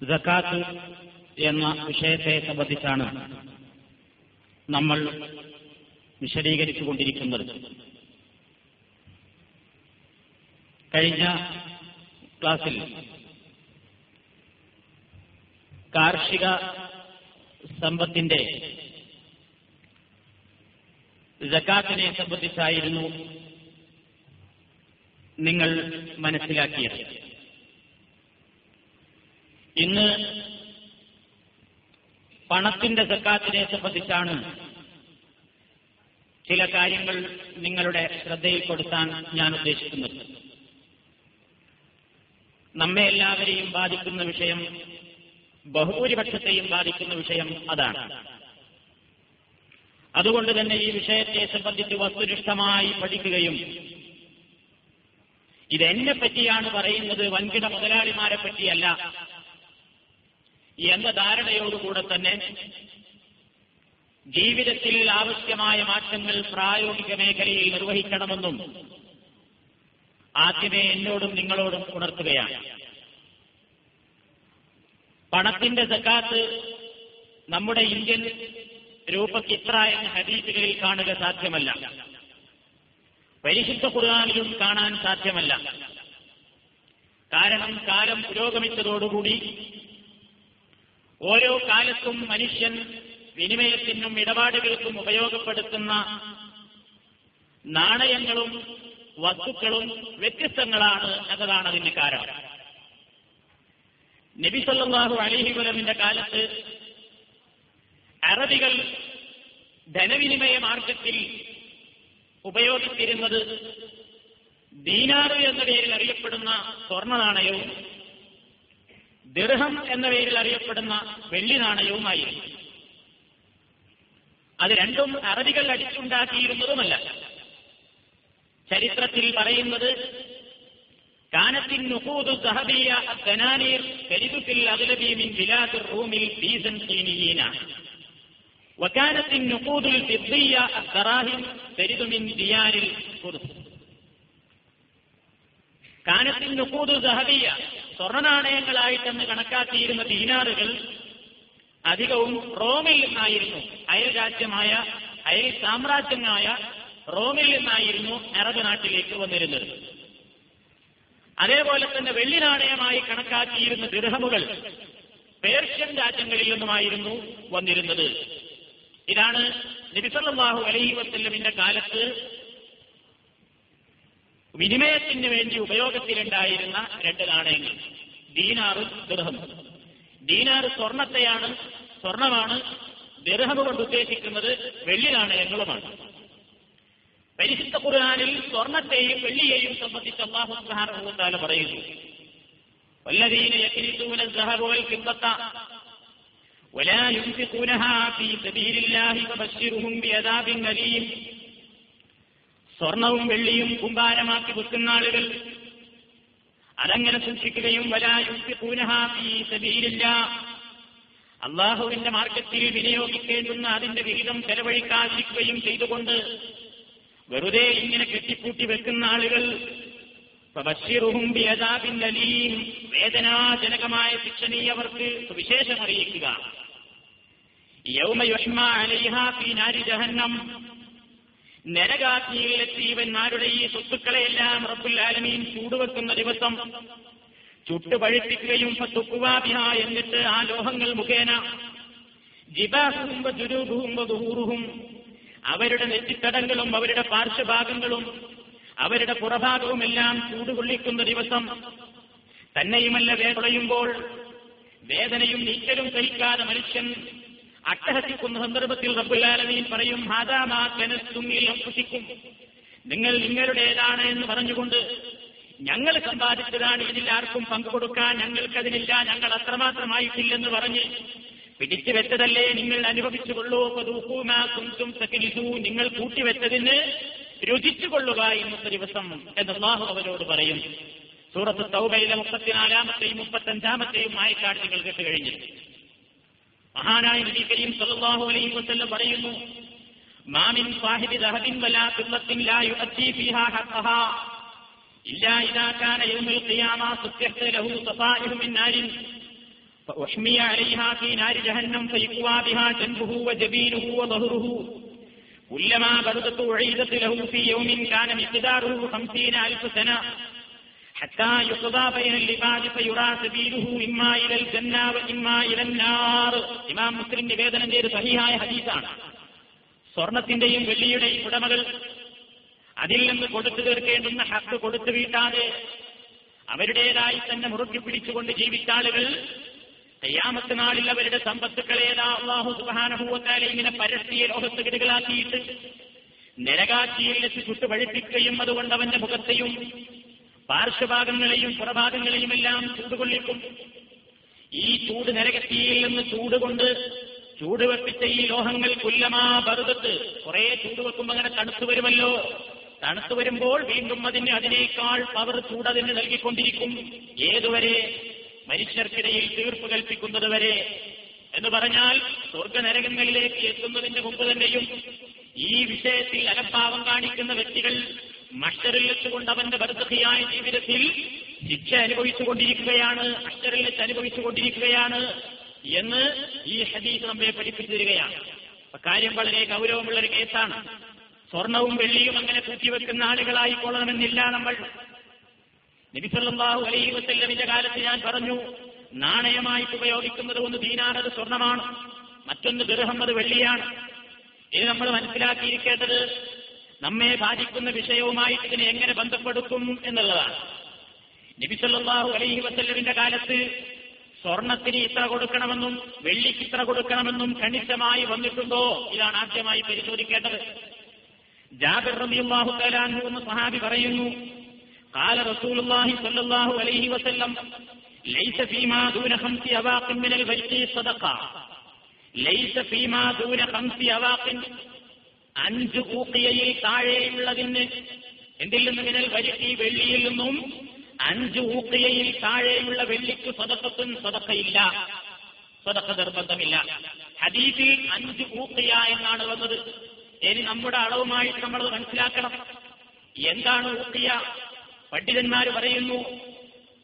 ജക്കാത്ത് എന്ന വിഷയത്തെ സംബന്ധിച്ചാണ് നമ്മൾ വിശദീകരിച്ചുകൊണ്ടിരിക്കുന്നത്. കഴിഞ്ഞ ക്ലാസ്സിൽ കാർഷിക സമ്പത്തിന്റെ ജക്കാത്തിനെ സംബന്ധിച്ചായിരുന്നു നിങ്ങൾ മനസ്സിലാക്കിയത്. ഇന്ന് പണത്തിന്റെ സക്കാത്തിനെ സംബന്ധിച്ചാണ് ചില കാര്യങ്ങൾ നിങ്ങളുടെ ശ്രദ്ധയിൽപ്പെടുത്താൻ ഞാൻ ഉദ്ദേശിക്കുന്നത്. നമ്മെ എല്ലാവരെയും ബാധിക്കുന്ന വിഷയം ബഹുഭൂരിപക്ഷത്തെയും ബാധിക്കുന്ന വിഷയം അതാണ്. അതുകൊണ്ട് തന്നെ ഈ വിഷയത്തെ സംബന്ധിച്ച് വസ്തുനിഷ്ഠമായി പഠിക്കുകയും ഇതെന്നെ പറ്റിയാണ് പറയുന്നത് വൻകിട മുതലാളിമാരെ പറ്റിയല്ല. എന്ന ധാരണയോടുകൂടെ തന്നെ ജീവിതത്തിൽ ആവശ്യമായ മാറ്റങ്ങൾ പ്രായോഗിക മേഖലയിൽ നിർവഹിക്കണമെന്നും ആദ്യമേ എന്നോടും നിങ്ങളോടും ഉണർത്തുകയാണ്. പണത്തിന്റെ സക്കാത്ത് നമ്മുടെ ഇന്ത്യൻ രൂപയ്ക്ക് ഇത്ര എന്ന ഹദീസുകളിൽ കാണുക സാധ്യമല്ല. പരിശുദ്ധ ഖുർആാനിലും കാണാൻ സാധ്യമല്ല. കാരണം കാലം പുരോഗമിച്ചതോടുകൂടി ഓരോ കാലത്തും മനുഷ്യൻ വിനിമയത്തിനും ഇടപാടുകൾക്കും ഉപയോഗപ്പെടുത്തുന്ന നാണയങ്ങളും വസ്തുക്കളും വ്യത്യസ്തങ്ങളാണ് എന്നതാണ് അതിന് കാരണം. നബി സല്ലാഹു വലമിന്റെ കാലത്ത് അറബികൾ ധനവിനിമയ മാർഗത്തിൽ ഉപയോഗിച്ചിരുന്നത് ദീനാറ് എന്ന പേരിൽ അറിയപ്പെടുന്ന സ്വർണ നാണയവും ദിർഹം എന്ന പേരിൽ അറിയപ്പെടുന്ന വെള്ളി നാണയവുമായിരുന്നു അത് രണ്ടും അറബികൾ അടിച്ചുണ്ടാക്കിയിരുന്നതുമല്ല. ചരിത്രത്തിൽ പറയുന്നത് കാനത്തിൻ റൂമിൽ وكانت النقود الفضية الدراهم ترد من ديار القدس കാനത്തിൽ നുക്കൂദ് സഹബിയ സ്വർണ്ണനാണയങ്ങളായിട്ടെന്ന് കണക്കാക്കിയിരുന്ന ദീനാറുകൾ അധികവും റോമിൽ നിന്നായിരുന്നു അയൽ രാജ്യമായ അയൽ സാമ്രാജ്യമായ റോമിൽ നിന്നായിരുന്നു അറബ് നാട്ടിലേക്ക് വന്നിരുന്നത് അതേപോലെ തന്നെ വെള്ളി നാണയമായി കണക്കാക്കിയിരുന്ന ദൃഹമുകൾ പേർഷ്യൻ രാജ്യങ്ങളിൽ നിന്നുമായിരുന്നു വന്നിരുന്നത് ഇതാണ് നബിസല്ലാഹു അലൈഹി വസ്ല്ലമിന്റെ കാലത്ത് വിനിമയത്തിന് വേണ്ടി ഉപയോഗത്തിലുണ്ടായിരുന്ന രണ്ട് നാണയങ്ങൾ. ദീനാറ് ദൃഹം ദീനാറ് സ്വർണത്തെയാണ് സ്വർണമാണ് ദൃഹം കൊണ്ട് ഉദ്ദേശിക്കുന്നത് വെള്ളി നാണയങ്ങളുമാണ്. പരിശുദ്ധ ഖുർആാനിൽ സ്വർണത്തെയും വെള്ളിയെയും സംബന്ധിച്ച് അള്ളാഹു സുഹാനുഭവത്താല പറയുന്നു. വല്ലതീന യക്കരിത്തൂന കിമ്പത്ത ولا ينفقونها في سبيل الله فبشرهم بعذاب أليم സ്വർണവും വെള്ളിയും കുമ്പാരമാക്കി വെക്കുന്ന ആളുകൾ അതങ്ങനെ സൂക്ഷിക്കുകയും വലായുപ്പിക്കൂനഹാബീലില്ല അള്ളാഹുവിന്റെ മാർഗത്തിൽ വിനിയോഗിക്കേണ്ടുന്ന അതിന്റെ വിഹിതം ചെലവഴിക്കാതിരിക്കുകയും ചെയ്തുകൊണ്ട് വെറുതെ ഇങ്ങനെ കെട്ടിപ്പൂട്ടി വെക്കുന്ന ആളുകൾ ബിയദാബിന്നലീം വേദനാജനകമായ ശിക്ഷ നീ അവർക്ക് സുവിശേഷം അറിയിക്കുക ജഹന്നം. നരകാഗ്നിയിലെത്തി ഈ സ്വത്തുക്കളെയെല്ലാം റബ്ബുൽ ആലമീൻ ചൂടുവെക്കുന്ന ദിവസം ചുട്ടുപഴിപ്പിക്കുകയും എന്നിട്ട് ആ ലോഹങ്ങൾ മുഖേന ജിബാഹും ജുരൂബും അവരുടെ നെറ്റിത്തടങ്ങളും അവരുടെ പാർശ്വഭാഗങ്ങളും അവരുടെ പുറഭാഗവും എല്ലാം ചൂടുകൊള്ളിക്കുന്ന ദിവസം തന്നെയുമല്ല വേദയുമ്പോൾ വേദനയും നീക്കലും സഹിക്കാതെ മനുഷ്യൻ അട്ടഹസിക്കുന്ന സന്ദർഭത്തിൽ റബ്ബുല്ലാലമീൻ പറയും ഹാദാമാ കനസ്തുമ്മിൽ അംഫുസിക്കും നിങ്ങൾ നിങ്ങളുടേതാണ് എന്ന് പറഞ്ഞുകൊണ്ട് ഞങ്ങൾ സമ്പാദിച്ചതാണ് ഇതിൽ ആർക്കും പങ്കുകൊടുക്കാൻ ഞങ്ങൾക്കതിനില്ല ഞങ്ങൾ അത്രമാത്രമായിട്ടില്ലെന്ന് പറഞ്ഞ് പിടിച്ചു വെച്ചതല്ലേ നിങ്ങൾ അനുഭവിച്ചുകൊള്ളൂ. കുന്തും സകിലിസു നിങ്ങൾ കൂട്ടിവെച്ചതിന് രുചിച്ചുകൊള്ളുക ഇന്നത്തെ ദിവസം എന്ന് അള്ളാഹു അവരോട് പറയും. സൂറത്ത് തൗബയിലെ മുപ്പത്തിനാലാമത്തെയും മുപ്പത്തഞ്ചാമത്തെയും നിങ്ങൾ കേട്ട് കഴിഞ്ഞു മഹാനായ നബി കരീം സല്ലല്ലാഹു അലൈഹി വസല്ലം പറയുന്നു മാമിൻ സാഹിബി ദഹബിൻ വലാ ഫില്ലത്തിൻ ലാ യുഅത്തി ഫീഹാ ഹഖഹാ ഇല്ലാ ഇദാ കാന യൗമുൽ ഖിയാമ സുത്തിഹത ലഹു സഫാഇഹു മിൻ നാരിൻ فأحمي عليها في نار جهنم فيقوى بها جنبه وجبينه وظهره كلما بردت أعيدت له في يوم كان مقداره خمسين ألف سنة حتى يقضى بين العباد فيرى سبيله إما إلى الجنة وإما إلى النار ഇമാം മുസ്ലിം നിവേദനം ചെയ്ത് സഹിഹായ ഹദീസാണ് സ്വർണത്തിന്റെയും വെള്ളിയുടെയും ഉടമകൾ അതിൽ നിന്ന് കൊടുത്തു തീർക്കേണ്ടുന്ന ഹക്ക് കൊടുത്തു വീട്ടാതെ അവരുടേതായി തന്നെ മുറുക്കി പിടിച്ചുകൊണ്ട് ജീവിച്ച ആളുകൾ കയ്യാമത്ത് നാളിൽ അവരുടെ സമ്പത്തുക്കളേതാ അള്ളാഹു സുബാനഹൂവത്താല ഇങ്ങനെ പരസ്യ ലോകത്ത് കിടുകളാക്കിയിട്ട് നരകാക്കിയിൽ വെച്ച് ചുട്ടുപഴിപ്പിക്കുകയും അതുകൊണ്ട് അവന്റെ മുഖത്തെയും പാർശ്വഭാഗങ്ങളെയും പുറഭാഗങ്ങളെയും എല്ലാം ചൂടുകൊള്ളിക്കും. ഈ ചൂട് നരകത്തിയിൽ നിന്ന് ചൂടുകൊണ്ട് ചൂടുവെപ്പിച്ച ഈ ലോഹങ്ങൾ കുല്ലമാ പർവത്ത് കുറെ ചൂട് വെക്കുമ്പോൾ അങ്ങനെ തണുത്തു വരുമല്ലോ. തണുത്തു വരുമ്പോൾ വീണ്ടും അതിന് അതിനേക്കാൾ പവർ ചൂട് അതിന് നൽകിക്കൊണ്ടിരിക്കും. ഏതുവരെ? മനുഷ്യർക്കിടയിൽ തീർപ്പ് കൽപ്പിക്കുന്നത് വരെ. എന്ന് പറഞ്ഞാൽ സ്വർഗനരകങ്ങളിലേക്ക് എത്തുന്നതിന്റെ മുമ്പ് തന്നെയും ഈ വിഷയത്തിൽ അലംഭാവം കാണിക്കുന്ന വ്യക്തികൾ മഷറിൽ വെച്ചുകൊണ്ട് അവന്റെ ബർദ്ധയായ ജീവിതത്തിൽ ശിക്ഷ അനുഭവിച്ചുകൊണ്ടിരിക്കുകയാണ് അക്ഷറിൽ വെച്ച് അനുഭവിച്ചുകൊണ്ടിരിക്കുകയാണ് എന്ന് ഈ ഹദീസ് നമ്മെ പഠിപ്പിച്ചു തരികയാണ് കാര്യം വളരെ ഗൗരവമുള്ള ഒരു കേസാണ്. സ്വർണവും വെള്ളിയും അങ്ങനെ കൂട്ടിവെക്കുന്ന ആളുകളായിക്കൊള്ളണമെന്നില്ല നമ്മൾ. നബിസല്ലാഹു അലൈഹി വസല്ലമിന്റെ കാലത്ത് ഞാൻ പറഞ്ഞു നാണയമായിട്ട് ഉപയോഗിക്കുന്നത് ഒന്ന് ദീനാറത് സ്വർണമാണ്. മറ്റൊന്ന് ദൃഹം അത് വെള്ളിയാണ്. ഇത് നമ്മൾ മനസ്സിലാക്കിയിരിക്കേണ്ടത് നമ്മെ ബാധിക്കുന്ന വിഷയവുമായിട്ട് ഇതിനെ എങ്ങനെ ബന്ധപ്പെടുത്തും എന്നുള്ളതാണ് നബിസല്ലാഹു അലൈഹി വസല്ലമിന്റെ കാലത്ത് സ്വർണത്തിന് ഇത്ര കൊടുക്കണമെന്നും വെള്ളിക്ക് ഇത്ര കൊടുക്കണമെന്നും കണിശമായി വന്നിട്ടുണ്ടോ ഇതാണ് ആദ്യമായി പരിശോധിക്കേണ്ടത് ജാബിർ റളിയല്ലാഹു തആല അൻഹു എന്ന് സഹാബി പറയുന്നു قال رسول الله صلى الله عليه وسلم ليس فيما دون خمس أواق من البيت صدقة ലൈസ ഫീമാ ദൂര ഹംസി അവാഖിൻ അഞ്ച് ഊക്കിയയിൽ താഴെയുള്ളതിന് എന്തിൽ നിന്ന് മിനൽ വരിക്കി വെള്ളിയിൽ നിന്നും അഞ്ച് ഊക്കിയയിൽ താഴെയുള്ള വെള്ളിക്ക് സ്വതക്കത്തും സ്വതക്കയില്ല സ്വതക്ക നിർബന്ധമില്ല ഹദീഫിൽ അഞ്ച് ഊക്കിയ എന്നാണ് വന്നത് ഇനി നമ്മുടെ അളവുമായിട്ട് നമ്മൾ മനസ്സിലാക്കണം എന്താണ് ഊക്കിയ പണ്ഡിതന്മാർ പറയുന്നു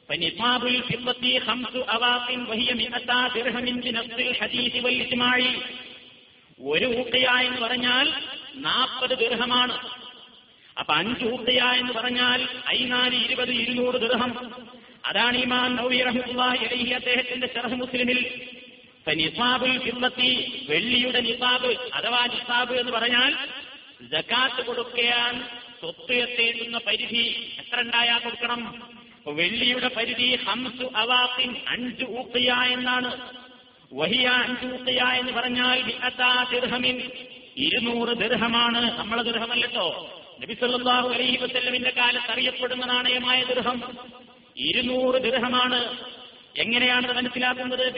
فنصاب الفضة خمس أواق وهي مئتا درهم بنص الحديث والإجماع ഒരു ഊക്കയ എന്ന് പറഞ്ഞാൽ നാൽപ്പത് ദീർഘമാണ് അപ്പൊ അഞ്ച് ഊക്കയ എന്ന് പറഞ്ഞാൽ ഐനാല് ഇരുപത് ഇരുന്നൂറ് ദീർഘം അതാണ് ഇമാൻ നൗവി അലൈഹി അദ്ദേഹത്തിന്റെ ഷർഹ് മുസ്ലിമിൽ. നിസാബുൽ ഫിദ്ദത്തി വെള്ളിയുടെ നിസാബ് അഥവാ നിസാബ് എന്ന് പറഞ്ഞാൽ ജക്കാത്ത് കൊടുക്കാൻ സ്വത്ത് എത്തേണ്ടുന്ന പരിധി. എത്ര ഉണ്ടായാൽ കൊടുക്കണം? വെള്ളിയുടെ പരിധി ഹംസു അവാത്തിൻ അഞ്ച് ഊക്കയ എന്നാണ്. വഹിയ അഞ്ച് ഊക്കയ എന്ന് പറഞ്ഞാൽ ഇരുന്നൂറ് ദൃഹമാണ് നമ്മളെ ദൃഹമല്ലോ നബി സല്ലല്ലാഹു അലൈഹി വസല്ലമിന്റെ കാലത്ത് അറിയപ്പെടുന്ന നാണയമായ ദൃഹം ഇരുന്നൂറ് ദൃഹമാണ് എങ്ങനെയാണ് മനസ്സിലാക്കുന്നത്?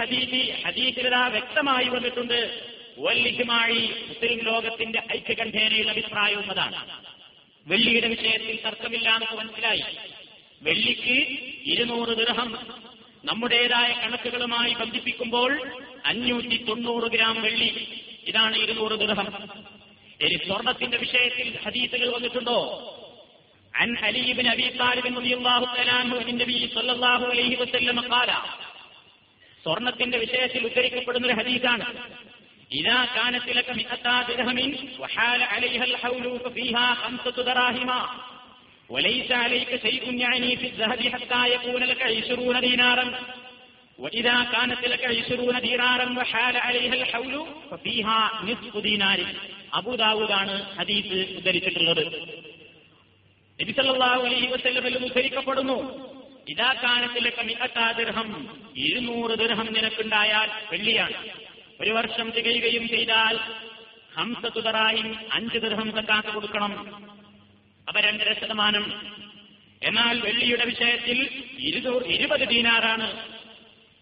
ഹദീസി ഹദീസിലാ വ്യക്തമായി വന്നിട്ടുണ്ട്. വല്ലിഹുമായി മുസ്ലിം ലോകത്തിന്റെ ഐക്യകണ്ഠേനയിൽ അഭിപ്രായവും അതാണ് വെള്ളിയുടെ വിഷയത്തിൽ തർക്കമില്ല എന്ന് മനസ്സിലായി. വെള്ളിക്ക് ഇരുന്നൂറ് ദൃഹം നമ്മുടേതായ കണക്കുകളുമായി ബന്ധിപ്പിക്കുമ്പോൾ അഞ്ഞൂറ്റി തൊണ്ണൂറ് ഗ്രാം വെള്ളി ഇതാണ് ഇരുന്നൂറ് ദൃഹം ഇനി സ്വർണത്തിന്റെ വിഷയത്തിൽ ഹദീസുകൾ വന്നിട്ടുണ്ടോ عن علي بن ابي طالب رضي الله تعالى عنه عن النبي صلى الله عليه وسلم قال സ്വർണത്തിന്റെ വിഷയത്തിൽ ഉദ്ധരിക്കപ്പെടുന്ന ഒരു ഹദീസാണ് إذا كانت لك مئة درهم وحال عليها الحول ففيها خمسة دراهم وليس عليك شيء يعني في الذهب حتى يكون لك عشرون دينارا وإذا كانت لك عشرون دينارا وحال عليها الحول ففيها نصف دينار أبو داود ആണ് ഹദീസ് ഉദ്ധരിച്ചിട്ടുള്ളത് നബിസല്ലാഹു അലൈഹി വസല്ലമിൽ ഉദ്ധരിക്കപ്പെടുന്നു ഇതാ കാലത്തിലൊക്കെ മികത്താ ദീർഘം ഇരുന്നൂറ് ദീർഘം നിനക്കുണ്ടായാൽ വെള്ളിയാണ് ഒരു വർഷം തികയുകയും ചെയ്താൽ ഹംസതുതറായും അഞ്ച് ദീർഘം സക്കാത്ത് കൊടുക്കണം അപ്പൊ രണ്ടര ശതമാനം എന്നാൽ വെള്ളിയുടെ വിഷയത്തിൽ ഇരുന്നൂറ് ഇരുപത് ദീനാറാണ്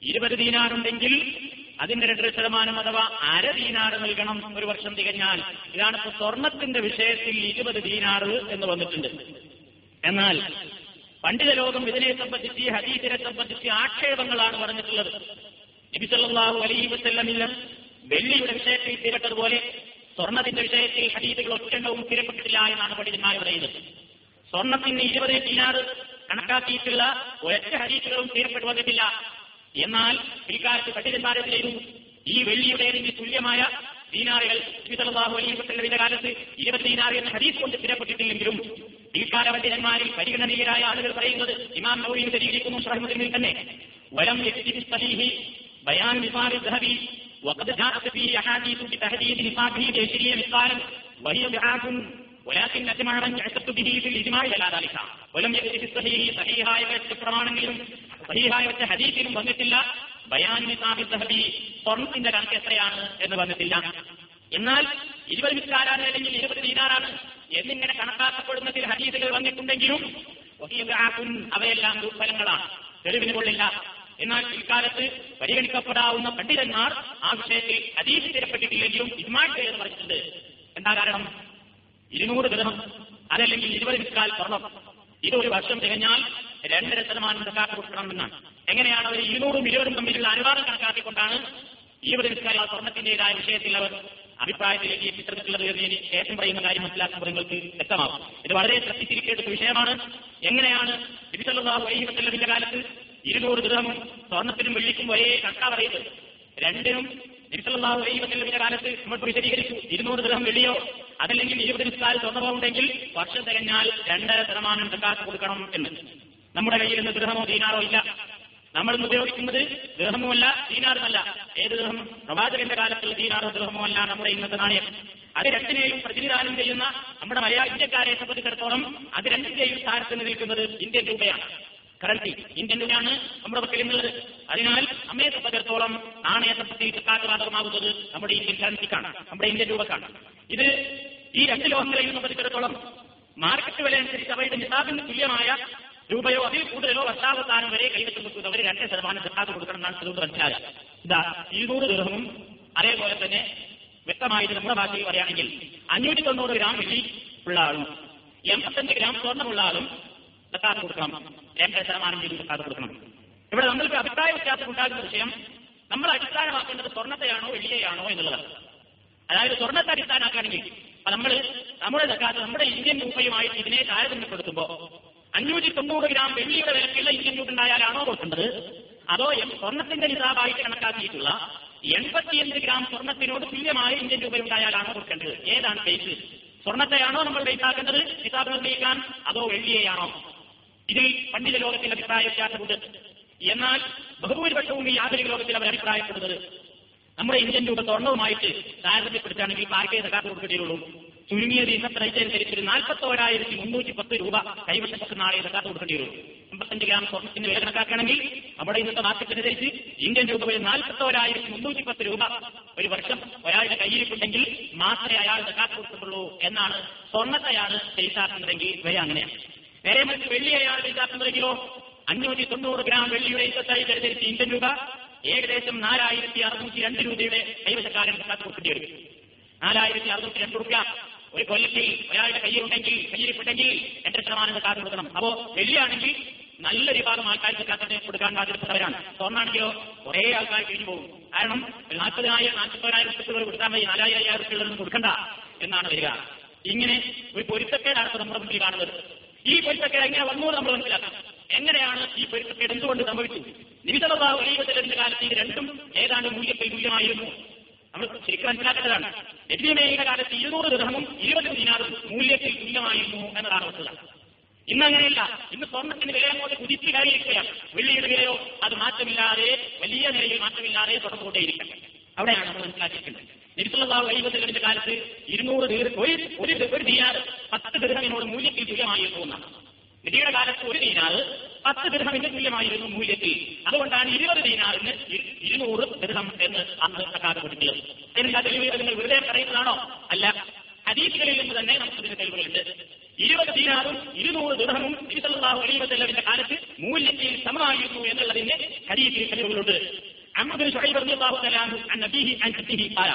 ഇരുപത് ദീനാറുണ്ടെങ്കിൽ അതിന്റെ രണ്ടര ശതമാനം അഥവാ അര ദീനാറ് നൽകണം ഒരു വർഷം തികഞ്ഞാൽ. ഇതാണ് ഇപ്പൊ സ്വർണത്തിന്റെ വിഷയത്തിൽ ഇരുപത് ദീനാറ് എന്ന് വന്നിട്ടുണ്ട്. എന്നാൽ പണ്ഡിത ലോകം ഇതിനെ സംബന്ധിച്ച് ഹദീസിനെ സംബന്ധിച്ച് ആക്ഷേപങ്ങളാണ് പറഞ്ഞിട്ടുള്ളത്. നബിസല്ലാഹു അലൈഹി വെള്ളിയുടെ വിഷയത്തിൽ തിരട്ടതുപോലെ സ്വർണത്തിന്റെ വിഷയത്തിൽ ഹദീസുകൾ ഒറ്റണ്ടവും സ്ഥിരപ്പെട്ടിട്ടില്ല എന്നാണ് പണ്ഡിതന്മാർ പറയുന്നത്. സ്വർണത്തിന് ഇരുപത് ദീനാറ് കണക്കാക്കിയിട്ടുള്ള ഒരൊറ്റ ഹദീസുകളും സ്ഥിരപ്പെട്ടു വന്നിട്ടില്ല. എന്നാൽ പിൽക്കാലത്ത് പണ്ഡിതന്മാരെ ചെയ്തു ഈ വെള്ളിയുടെ ഏതെങ്കിലും തുല്യമായ ദീനാറുകൾ നബിസല്ലാഹു അലൈഹി വസ്ല്ലമിന്റെ കാലത്ത് ഇരുപത് ദീനാറ് എന്ന ഹദീസ് കൊണ്ട് സ്ഥിരപ്പെട്ടിട്ടില്ലെങ്കിലും പിൽക്കാല പണ്ഡിതന്മാരിൽ പരിഗണനീയരായ ആളുകൾ പറയുന്നത് ഇമാം നൌരി വിശദീകരിക്കുന്നു ഷറഹുദ്ദീനിൽ തന്നെ വലം യക്തി بيان مثال الذهبي وقد جاءت فيه احاديث بتحديد نصابه بعشرين مثقالا وهي ضعاف ولكن أجمع من به في الاجماع على ذلك. ولم يأتي في الصحيح صحيحاയ വെച്ച പ്രമാണങ്ങളിലും صحيحായ വെച്ച ഹദീസിലും വന്നിട്ടില്ല. ബയാൻ നിസാബി സഹബി സ്വർണത്തിന്റെ കണക്ക് എത്രയാണ് എന്ന് വന്നിട്ടില്ല. എന്നാൽ ഇരുപത് മിസ്കാരാണ് അല്ലെങ്കിൽ ഇരുപത് ദീനാറാണ് എന്നിങ്ങനെ കണക്കാക്കപ്പെടുന്ന ചില ഹദീസുകൾ വന്നിട്ടുണ്ടെങ്കിലും അവയെല്ലാം ദുർഫലങ്ങളാണ് തെളിവിന് കൊള്ളില്ല. എന്നാൽ ഇക്കാലത്ത് പരിഗണിക്കപ്പെടാവുന്ന പണ്ഡിതന്മാർ ആ വിഷയത്തിൽ ഹദീസ് സ്ഥിരപ്പെട്ടിട്ടില്ലെങ്കിലും ഇജ്മാൻ പേര് പറഞ്ഞിട്ടുണ്ട്. എന്താ കാരണം? ഇരുന്നൂറ് ഗ്രഹം അതല്ലെങ്കിൽ ഇരുപത് വിക്കാൽ സ്വർണം. ഇതൊരു വർഷം തികഞ്ഞാൽ രണ്ടര ശതമാനം സക്കാത്ത് കൊടുക്കണമെന്നാണ്. എങ്ങനെയാണ് അവർ ഇരുന്നൂറും ഇരുപതും തമ്മിലുള്ള അനുവാദം കണക്കാക്കിക്കൊണ്ടാണ് ഇരുപത് വിക്കാൽ ആ സ്വർണത്തിന്റേതായ വിഷയത്തിൽ അവർ അഭിപ്രായത്തിലേക്ക് എത്തിച്ചെടുത്തിട്ടുള്ളത് എന്ന് ശേഷം പറയുന്ന കാര്യം മനസ്സിലാക്കുമ്പോൾ നിങ്ങൾക്ക് വ്യക്തമാകും. ഇത് വളരെ ശ്രദ്ധിച്ചിരിക്കേണ്ട ഒരു വിഷയമാണ്. എങ്ങനെയാണ് അലൈഹി വസല്ലമിന്റെ കാലത്ത് ഇരുന്നൂറ് ദൃഹമും സ്വർണത്തിനും വെള്ളിക്കും ഒരേ കക്ക പറയുന്നത്. രണ്ടിനും അലൈഹി വസല്ലമിന്റെ കാലത്ത് നമ്മൾ വിശദീകരിച്ചു. ഇരുന്നൂറ് ദൃഹം വെള്ളിയോ അതല്ലെങ്കിൽ ഇരുപത് നിസ്കാൽ സ്വർണമോ ഉണ്ടെങ്കിൽ വർഷം തികഞ്ഞാൽ രണ്ടര ശതമാനം സക്കാത്ത് കൊടുക്കണം എന്ന്. നമ്മുടെ കയ്യിൽ നിന്ന് ദൃഹമോ ദീനാറോ ഇല്ല. നമ്മൾ ഉപയോഗിക്കുന്നത് ദൃഹമല്ല ദീനാറുമല്ല. ഏത് ദൃഹം? പ്രവാചകന്റെ കാലത്തിൽ ദീനാറോ ദൃഹമോ അല്ല നമ്മുടെ ഇന്നത്തെ നാണയം. അത് രണ്ടിനെയും പ്രതിനിധാനം ചെയ്യുന്ന നമ്മുടെ മലയാള ഇന്ത്യക്കാരെ സംബന്ധിച്ചിടത്തോളം അത് രണ്ടിന്റെയും സ്ഥാനത്ത് നിൽക്കുന്നത് ഇന്ത്യൻ രൂപയാണ്. കറൻസി ഇന്ത്യൻ രൂപയാണ് നമ്മുടെ പക്കലുള്ളത് അതിനാൽ നമ്മെ സംബന്ധിച്ചിടത്തോളം നാണയത്തെ പ്രത്യേകിച്ച് ബാധകമാകുന്നത് നമ്മുടെ ഇന്ത്യൻ കറൻസിക്കാണ് നമ്മുടെ ഇന്ത്യൻ രൂപക്കാണ്. ഇത് ഈ രണ്ട് ലോകങ്ങളെയും സംബന്ധിച്ചിടത്തോളം മാർക്കറ്റ് വില അനുസരിച്ച് അവയുടെ നിസാബിന് തുല്യമായ രൂപയോ അതിൽ കൂടുതലോ വർഷാവസാനം വരെ കൈവശം വെക്കുന്നത് അവർ രണ്ട് ശതമാനം സക്കാത്ത് കൊടുക്കണം എന്നാണ് അതുകൊണ്ട് മനസ്സിലാകുക ഇതാ ഇരുന്നൂറ് ദൃഹവും അതേപോലെ തന്നെ വ്യക്തമായിട്ട് നമ്മുടെ ഭാഷയിൽ പറയുകയാണെങ്കിൽ അഞ്ഞൂറ്റി തൊണ്ണൂറ് ഗ്രാം വെള്ളി ഉള്ള ആളും എൺപത്തഞ്ച് ഗ്രാം സ്വർണമുള്ള ആളും സക്കാത്ത് കൊടുക്കണം. രണ്ട് ശതമാനം ചെയ്ത് സക്കാത്ത് കൊടുക്കണം. ഇവിടെ നമ്മൾക്ക് അഭിപ്രായ വ്യത്യാസം ഉണ്ടാകുന്ന വിഷയം നമ്മൾ അടിസ്ഥാനമാക്കേണ്ടത് സ്വർണത്തെയാണോ വെള്ളിയെയാണോ എന്നുള്ളതാണ്. അതായത് സ്വർണത്തെ അടിസ്ഥാനമാക്കുകയാണെങ്കിൽ നമ്മൾ നമ്മുടെ സക്കാത്ത് നമ്മുടെ ഇന്ത്യൻ രൂപയുമായിട്ട് ഇതിനെ താരതമ്യപ്പെടുത്തുമ്പോൾ അഞ്ഞൂറ്റി തൊണ്ണൂറ് ഗ്രാം വെള്ളിയുടെ വിലക്കുള്ള ഇന്ത്യൻ രൂപ ഉണ്ടായാലാണോ കൊടുക്കേണ്ടത് അതോ സ്വർണത്തിന്റെ നിസാബായിട്ട് കണക്കാക്കിയിട്ടുള്ള എൺപത്തിയഞ്ച് ഗ്രാം സ്വർണത്തിനോട് തുല്യമായ ഇന്ത്യൻ രൂപ ഉണ്ടായാലാണോ കൊടുക്കേണ്ടത്? ഏതാണ് ബേസ് സ്വർണത്തെയാണോ നമ്മൾ ബേസാക്കേണ്ടത് നിസാബ് നിർണയിക്കാൻ അതോ വെള്ളിയെയാണോ? ഇതിൽ പണ്ഡിത ലോകത്തിന്റെ അഭിപ്രായ വ്യത്യാസമുണ്ട് എന്നാൽ ബഹുഭൂരിപക്ഷവും ഈ ആധുനിക ലോകത്തിൽ അവർ അഭിപ്രായപ്പെടുന്നത് നമ്മുടെ ഇന്ത്യൻ രൂപ സ്വർണവുമായിട്ട് താരതമ്യപ്പെടുത്തുകയാണെങ്കിൽ പാർക്കേ സകാത്ത് കൊടുക്കേണ്ടിയുള്ളൂ ചുരുങ്ങിയത് ഇന്നത്തെ റേറ്റ് അനുസരിച്ച് ഒരു നാൽപ്പത്തോരായിരത്തി മുന്നൂറ്റി പത്ത് രൂപ കൈവശപ്പെട്ട് നാളെ സക്കാത്ത് കൊടുക്കേണ്ടി വരും അമ്പത്തഞ്ച് ഗ്രാം സ്വർണത്തിന് വില കണക്കാക്കുകയാണെങ്കിൽ നമ്മുടെ ഇന്നത്തെ മാർക്കറ്റിനനുസരിച്ച് ഇന്ത്യൻ രൂപ ഒരു നാൽപ്പത്തോരായിരത്തി മുന്നൂറ്റി പത്ത് രൂപ ഒരു വർഷം ഒരാളുടെ കയ്യിരിപ്പുണ്ടെങ്കിൽ മാത്രമേ അയാൾ സക്കാത്ത് കൊടുക്കുള്ളൂ എന്നാണ് സ്വർണത്തെയാണ് ചെയ്താക്കുന്നതെങ്കിൽ വില അങ്ങനെയാണ്. നേരെ മറിച്ച് വെള്ളി അയാൾ ചെയ്താക്കുന്നതെങ്കിലോ അഞ്ഞൂറ്റി തൊണ്ണൂറ് ഗ്രാം വെള്ളിയുടെ അനുസരിച്ച് ഇന്ത്യൻ രൂപ ഏകദേശം നാലായിരത്തി അറുന്നൂറ്റി രണ്ട് രൂപയുടെ കൈവശക്കാരൻ കൊടുക്കേണ്ടി വരും നാലായിരത്തി അറുന്നൂറ്റി രണ്ട് രൂപ ഒരു കൊല്ലത്തിൽ ഒരാളുടെ കയ്യിലുണ്ടെങ്കിൽ കയ്യിരിപ്പുണ്ടെങ്കിൽ എത്ര ശതമാനം സക്കാത്ത് കൊടുക്കണം. അപ്പോ വെള്ളിയാണെങ്കിൽ നല്ല വിഭാഗം ആൾക്കാർക്ക് സക്കാത്തിന് കൊടുക്കാൻ ബാധ്യപ്പെട്ടവരാണ് സ്വർണാണെങ്കിലോ കുറേ ആൾക്കാർ കഴിഞ്ഞു പോകും. കാരണം നാൽപ്പതിനായിരം നാൽപ്പത്തോരായിരം രൂപ കൊടുക്കാൻ മതി. നാലായിരം അയ്യായിരം റുപ്യ കൊടുക്കണ്ട എന്നാണ് വരിക. ഇങ്ങനെ ഒരു പൊരുത്തക്കേടാണ് നമ്മുടെ മുന്നിൽ കാണുന്നത്. ഈ പൊരുത്തക്കേട് എങ്ങനെ വന്നു നമ്മൾ മനസ്സിലാക്കാം എങ്ങനെയാണ് ഈ പരിസ്ഥിതി എന്തുകൊണ്ട് സംഭവിച്ചു നിമിഷമുള്ള ഒരീവത്തിലെ കാലത്ത് ഈ രണ്ടും ഏതാണ്ട് മൂല്യത്തിൽ തുല്യമായിരുന്നു? നമ്മൾ ശരിക്കും മനസ്സിലാക്കേണ്ടതാണ്. ലഭ്യമേയുടെ കാലത്ത് ഇരുന്നൂറ് ദൃഹമും ഇരുപത് ദിനാറും മൂല്യത്തിൽ തുല്യമായിരുന്നു എന്നതാണ് വസ്തുത. ഇന്ന് അങ്ങനെയല്ല. ഇന്ന് സ്വർണത്തിന് വില അങ്ങോട്ട് കുതിച്ച് കയറിയിരിക്കുകയാണ്. വെള്ളിയുടെ വിലയോ അത് മാറ്റമില്ലാതെ വലിയ നിലയിൽ മാറ്റമില്ലാതെ തുടർന്നുകൊണ്ടേയിരിക്കണം അവിടെയാണ് നമ്മൾ മനസ്സിലാക്കിയിട്ടുള്ളത് നിരുത്തുള്ള വൈബത്തിന്റെ കാലത്ത് ഇരുന്നൂറ് ഒരു ഒരു ദിനാർ പത്ത് ദീർഘമിനോട് മൂല്യത്തിൽ തുല്യമായിരുന്നു എന്നാണ്. നിധിയുടെ കാലത്ത് ഒരു ദീനാറ് പത്ത് ദീർഘമിന് തുല്യമായിരുന്നു മൂല്യത്തിൽ അതുകൊണ്ടാണ് ഇരുപത് ദീനാറിന് ഇ- ഇരുന്നൂറ് ദീർഘം എന്ന് അന്ന് കണക്കാക്കപ്പെട്ടിട്ടുള്ളത് അതിനുള്ള തെളിവുകൾ നിങ്ങൾ വെറുതെ പറയുന്നതാണോ അല്ല ഹദീസുകളിൽ നിന്ന് തന്നെ നമുക്ക് ഇതിന് തെളിവുകളുണ്ട് ഇരുപത് ദീനാറും ഇരുന്നൂറ് ദൃഹമും തിരുസല്ലാഹു അലീവല്ലവിന്റെ കാലത്ത് മൂല്യത്തിൽ സമമായിരുന്നു എന്നുള്ളതിന്റെ ഹദീസിൽ തെളിവുകളുണ്ട് عمرو بن شعيب رضي الله تعالى عنه عن أبيه عن جده قال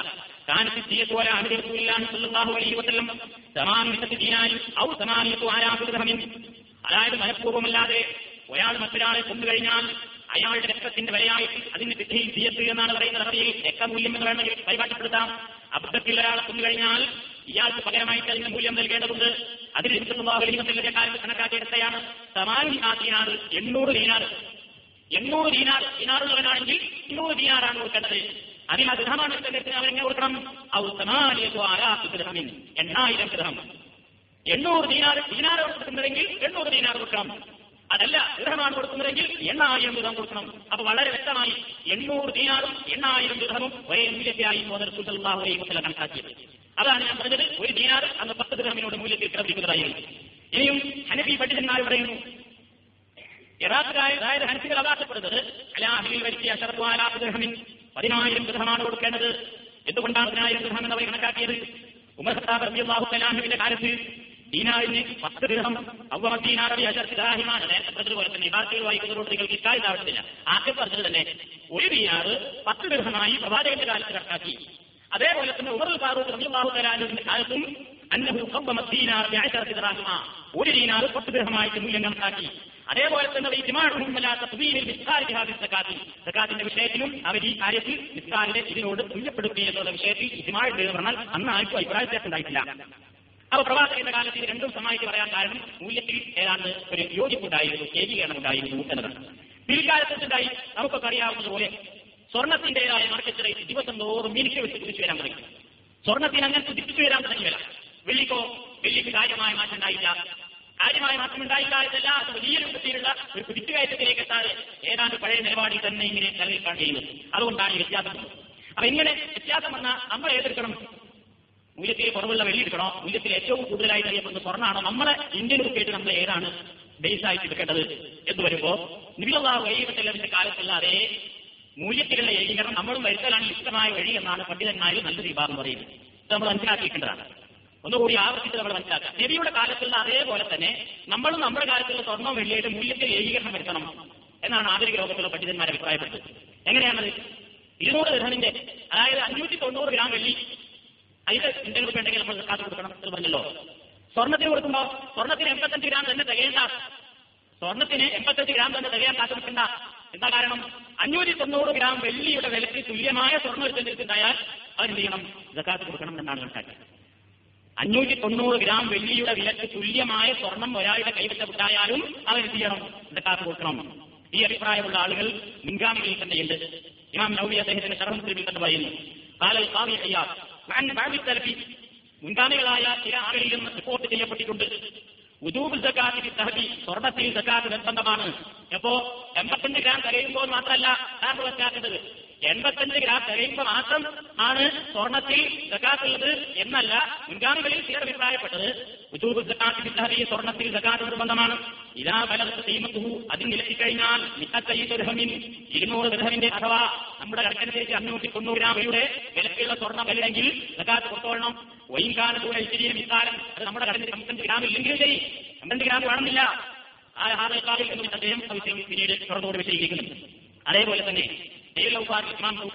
كانت الدية على عهد رسول الله صلى الله عليه وسلم ثمانية دينار أو ثمانية آلاف درهم അതായത് മനഃപൂർവമല്ലാതെ ഒരാൾ മറ്റൊരാളെ കൊന്നുകഴിഞ്ഞാൽ അയാളുടെ രക്തത്തിന്റെ വിലയായിട്ട് അതിന് വിധിയിൽ തീയത്ത് എന്നാണ് പറയുന്ന നടത്തിയിൽ രക്തമൂല്യം എന്ന് വേണമെങ്കിൽ പരിപാടിപ്പെടുത്താം അബദ്ധത്തിൽ ഒരാളെ കൊന്നുകഴിഞ്ഞാൽ ഇയാൾക്ക് പകരമായിട്ട് അതിന് മൂല്യം നൽകേണ്ടതുണ്ട്. അതിൽ ഹിന്ദുത്വത്തിന്റെ കാലത്ത് കണക്കാക്കിയെടുത്തയാണ് സമാനി ആ ദീനാറ് എണ്ണൂറ് ദീനാർ. എണ്ണൂറ് ദീനാർ ദീനാറുള്ളവനാണെങ്കിൽ ഇരുന്നൂറ് ദീനാറാണ് കൊടുക്കേണ്ടത്. അതിൽ അദ്ദേഹമാണ് അവരെങ്ങനെ കൊടുക്കണം? ഔസമാനിയത്വ സമാനിയോ ദൃഹമിൻ എണ്ണായിരം ദൃഹം എണ്ണൂറ് ദീനാർ ദീനാർ കൊടുക്കുന്നതെങ്കിൽ എണ്ണൂറ് ദീനാർ കൊടുക്കണം. അതല്ല ദൃഢമാണ് കൊടുക്കുന്നതെങ്കിൽ എണ്ണായിരം ദൃഹം കൊടുക്കണം. അപ്പൊ വളരെ വ്യക്തമായി എണ്ണൂറ് ദീനാറും എണ്ണായിരം ദൃഹമും ഒരേ മൂല്യത്തെയായി മോദർസുല്ലാഹുലൈമത്തില കണക്കാക്കിയത്. അതാണ് ഞാൻ പറഞ്ഞത് ഒരു ദീനാർ അന്ന് പത്ത് ദൃഹമിനോട് മൂല്യത്തിൽ കിടപ്പിക്കുന്നതായിരുന്നു ഇനിയും ഹനഫി പണ്ഡിതന്മാർ പറയുന്നു യഥാർത്ഥരായ അതായത് ഹനഫികൾ അവകാശപ്പെടുന്നത് അലാഹിൽ വരുത്തിയ അഷറത്വാലാഫ് ദൃഹമിൻ പതിനായിരം ദൃഹമാണ് കൊടുക്കേണ്ടത്. എന്തുകൊണ്ടാണ് പതിനായിരം ദൃഹം എന്ന് അവർ കണക്കാക്കിയത്? ഉമർ ഖത്താബ് തആലാഹുവിന്റെ കാലത്ത് ദീനാറിന് പത്ത് ദൃഹം അവമദീനാറബി അഷർത്തിദാഹിമാണ് നേരത്തെ പറഞ്ഞതുപോലെ തന്നെ ഇബാദത്തുകൾ വായിക്കുന്നതോട് നിങ്ങൾക്ക് ഇക്കാര്യം ആവശ്യമില്ല ആദ്യം പറഞ്ഞത് തന്നെ ഒരു ദീനാറ് പത്ത് ദിർഹമായി പ്രവാചകന്റെ കാലത്ത് കണക്കാക്കി. അതേപോലെ തന്നെ ഉമർ ഫാറൂഖ് റളിയല്ലാഹു തആലാഹുവിന്റെ കാലത്തും ഒരു ദീനാറ് പത്ത് ഗൃഹമായിട്ട് മൂല്യം കണക്കാക്കി. അതേപോലെ തന്നെ സക്കാത്തിന്റെ വിഷയത്തിലും അവർ ഈ കാര്യത്തിൽ നിസ്കാരിനെ ഇതിനോട് തുല്യപ്പെടുത്തി എന്നുള്ള വിഷയത്തിൽ എന്ന് പറഞ്ഞാൽ അന്ന് ആർക്കും അഭിപ്രായ ഉണ്ടായിട്ടില്ല. അപ്പൊ പ്രവാചകന്റെ കാലത്ത് രണ്ടും സമായിട്ട് പറയാൻ കാരണം മൂല്യത്തിൽ ഏതാണ്ട് ഒരു യോജിപ്പുണ്ടായിരുന്നു ഏകീകരണം ഉണ്ടായിരുന്നു എന്നതാണ്. പിൽക്കാലത്തുണ്ടായി നമുക്കൊക്കെ അറിയാവുന്നതുപോലെ സ്വർണത്തിന്റേതായ മാർക്കറ്റ് റേറ്റ് ദിവസം തോറും മിനിറ്റ് വെച്ച് കുതിച്ചു വരാൻ തുടങ്ങി. സ്വർണത്തിന് അങ്ങനെ കുതിച്ചു വരാൻ തുടങ്ങിയല്ല. വെള്ളിക്കോ വെള്ളിക്ക് കാര്യമായ മാറ്റം ഉണ്ടായില്ല. കാര്യമായ മാറ്റം ഉണ്ടായില്ല എന്നല്ല അത് വലിയ രൂപത്തിലുള്ള ഒരു കുതിച്ചുകയറ്റത്തിലേക്ക് എത്താതെ ഏതാണ്ട് പഴയ നിലപാടിൽ തന്നെ ഇങ്ങനെ നിലനിൽക്കാൻ കഴിയുന്നത്. അതുകൊണ്ടാണ് ഈ വ്യത്യാസം അപ്പൊ ഇങ്ങനെ വ്യത്യാസം വന്നാൽ നമ്മൾ ഏതെടുക്കണം? മൂല്യത്തിൽ കുറവുള്ള വെള്ളി എടുക്കണോ മൂല്യത്തിൽ ഏറ്റവും കൂടുതലായി അറിയപ്പെടുന്ന സ്വർണമാണോ നമ്മളെ ഇന്ത്യൻ രൂപയായിട്ട് നമ്മൾ ഏതാണ് ബേസ് ആയിട്ട് എടുക്കേണ്ടത് എന്ന് വരുമ്പോ നിബിലുള്ള വൈകത്തിന്റെ കാലത്തല്ലാതെ മൂല്യത്തിലുള്ള ഏകീകരണം നമ്മളും വരുത്തലാണ് ഇഷ്ടമായ വഴി എന്നാണ് പണ്ഡിതന്മാരിൽ നല്ല വിഭാഗം പറയുന്നത്. ഇത് നമ്മൾ മനസ്സിലാക്കിയിട്ടുള്ളതാണ് ഒന്നുകൂടി ആവർത്തിച്ച് നമ്മൾ മനസ്സിലാക്കാം. നബിയുടെ കാലത്തുള്ള അതേപോലെ തന്നെ നമ്മളും നമ്മുടെ കാലത്തുള്ള സ്വർണം വെള്ളിയുടെ മൂല്യത്തിൽ ഏകീകരണം വരുത്തണം എന്നാണ് ആധുനിക ലോകത്തുള്ള പണ്ഡിതന്മാർ അഭിപ്രായപ്പെട്ടത് എങ്ങനെയാണത്? ഇരുന്നൂറ് ഗ്രഹണിന്റെ അതായത് അഞ്ഞൂറ്റി തൊണ്ണൂറ് ഗ്രാം വെള്ളി അതിൽ എന്തെങ്കിലും രൂപ ഉണ്ടെങ്കിൽ നമ്മൾ കാത്തു കൊടുക്കണം എന്ന് പറഞ്ഞല്ലോ. സ്വർണത്തിന് കൊടുക്കുമ്പോ സ്വർണത്തിന് എൺപത്തഞ്ച് ഗ്രാം തന്നെ തികയണ്ട. സ്വർണത്തിന് എൺപത്തഞ്ച് ഗ്രാം തന്നെ തികയാൻ കാത്തു നിൽക്കണ്ട. എന്താ കാരണം? അഞ്ഞൂറ്റി തൊണ്ണൂറ് ഗ്രാം വെള്ളിയുടെ വിലയ്ക്ക് തുല്യമായ സ്വർണം എടുത്തിട്ടുണ്ടായാൽ അവൻ എന്ത് ചെയ്യണം? ജക്കാത്ത് കൊടുക്കണം എന്നാണ് കണക്കാക്കിയത് അഞ്ഞൂറ്റി തൊണ്ണൂറ് ഗ്രാം വെള്ളിയുടെ വിലക്ക് തുല്യമായ സ്വർണം ഒരാളുടെ കൈവശമുണ്ടായാലും അവൻ എന്ത് ചെയ്യണം? ജക്കാത്ത് കൊടുക്കണം. ഈ അഭിപ്രായമുള്ള ആളുകൾ മുൻഗാമികളിൽ തന്നെയുണ്ട്. ഇമാം നൌബി അദ്ദേഹത്തിന്റെ ശർമ്മത്തിൽ തന്നെ പറയുന്നു. കാലൽ കാവ്യ അയ്യാർ മുൻഗാമികളായ ചില ആളുകളിൽ നിന്ന് റിപ്പോർട്ട് ചെയ്യപ്പെട്ടിട്ടുണ്ട്. ഉദൂബ് സക്കാത്തിന് സഹബി സ്വർണത്തിൽ സക്കാത്ത് നിർബന്ധമാണ്. എപ്പോ എൺപത്തഞ്ച് ഗ്രാം തികയുമ്പോൾ മാത്രമല്ല മനസ്സിലാക്കേണ്ടത് എൺപത്തഞ്ച് ഗ്രാം തികയുമ്പോൾ മാത്രം ആണ് സ്വർണത്തിൽ സക്കാത്തുള്ളത് എന്നല്ല മുൻഗാമികളിൽ ചിലർ അഭിപ്രായപ്പെട്ടത്. ഉദൂബ് സക്കാത്തിന് സ്വർണത്തിൽ സക്കാത്ത് നിർബന്ധമാണ്. ഇതാ വലത് സീമത്തു അതിൽ നിലത്തിക്കഴിഞ്ഞാൽ മിക്കത്തൈ ഹമിൻ ഇരുന്നൂറ് ദൃഹമിന്റെ അഥവാ നമ്മുടെ കടക്കനിലേക്ക് അഞ്ഞൂറ്റി തൊണ്ണൂറ് ഗ്രാം വിലയുടെ വിലക്കുള്ള സ്വർണ വിലയെങ്കിൽ സക്കാത്ത് കൊടുത്തോളണം. വൈകാലത്തൂടെ ഇച്ചിരി മിത്താലം അത് നമ്മുടെ കടലിൽ പന്ത്രണ്ട് ഗ്രാം ഇല്ലെങ്കിൽ ശരി. പന്ത്രണ്ട് ഗ്രാം വേണമെന്നില്ല. ആ ഹാദക്കാരിൽ എന്ന് അദ്ദേഹം സംശയം പിന്നീട് തുറന്നോട് വിശദീകരിക്കുന്നുണ്ട്. അതേപോലെ തന്നെ ഇമാം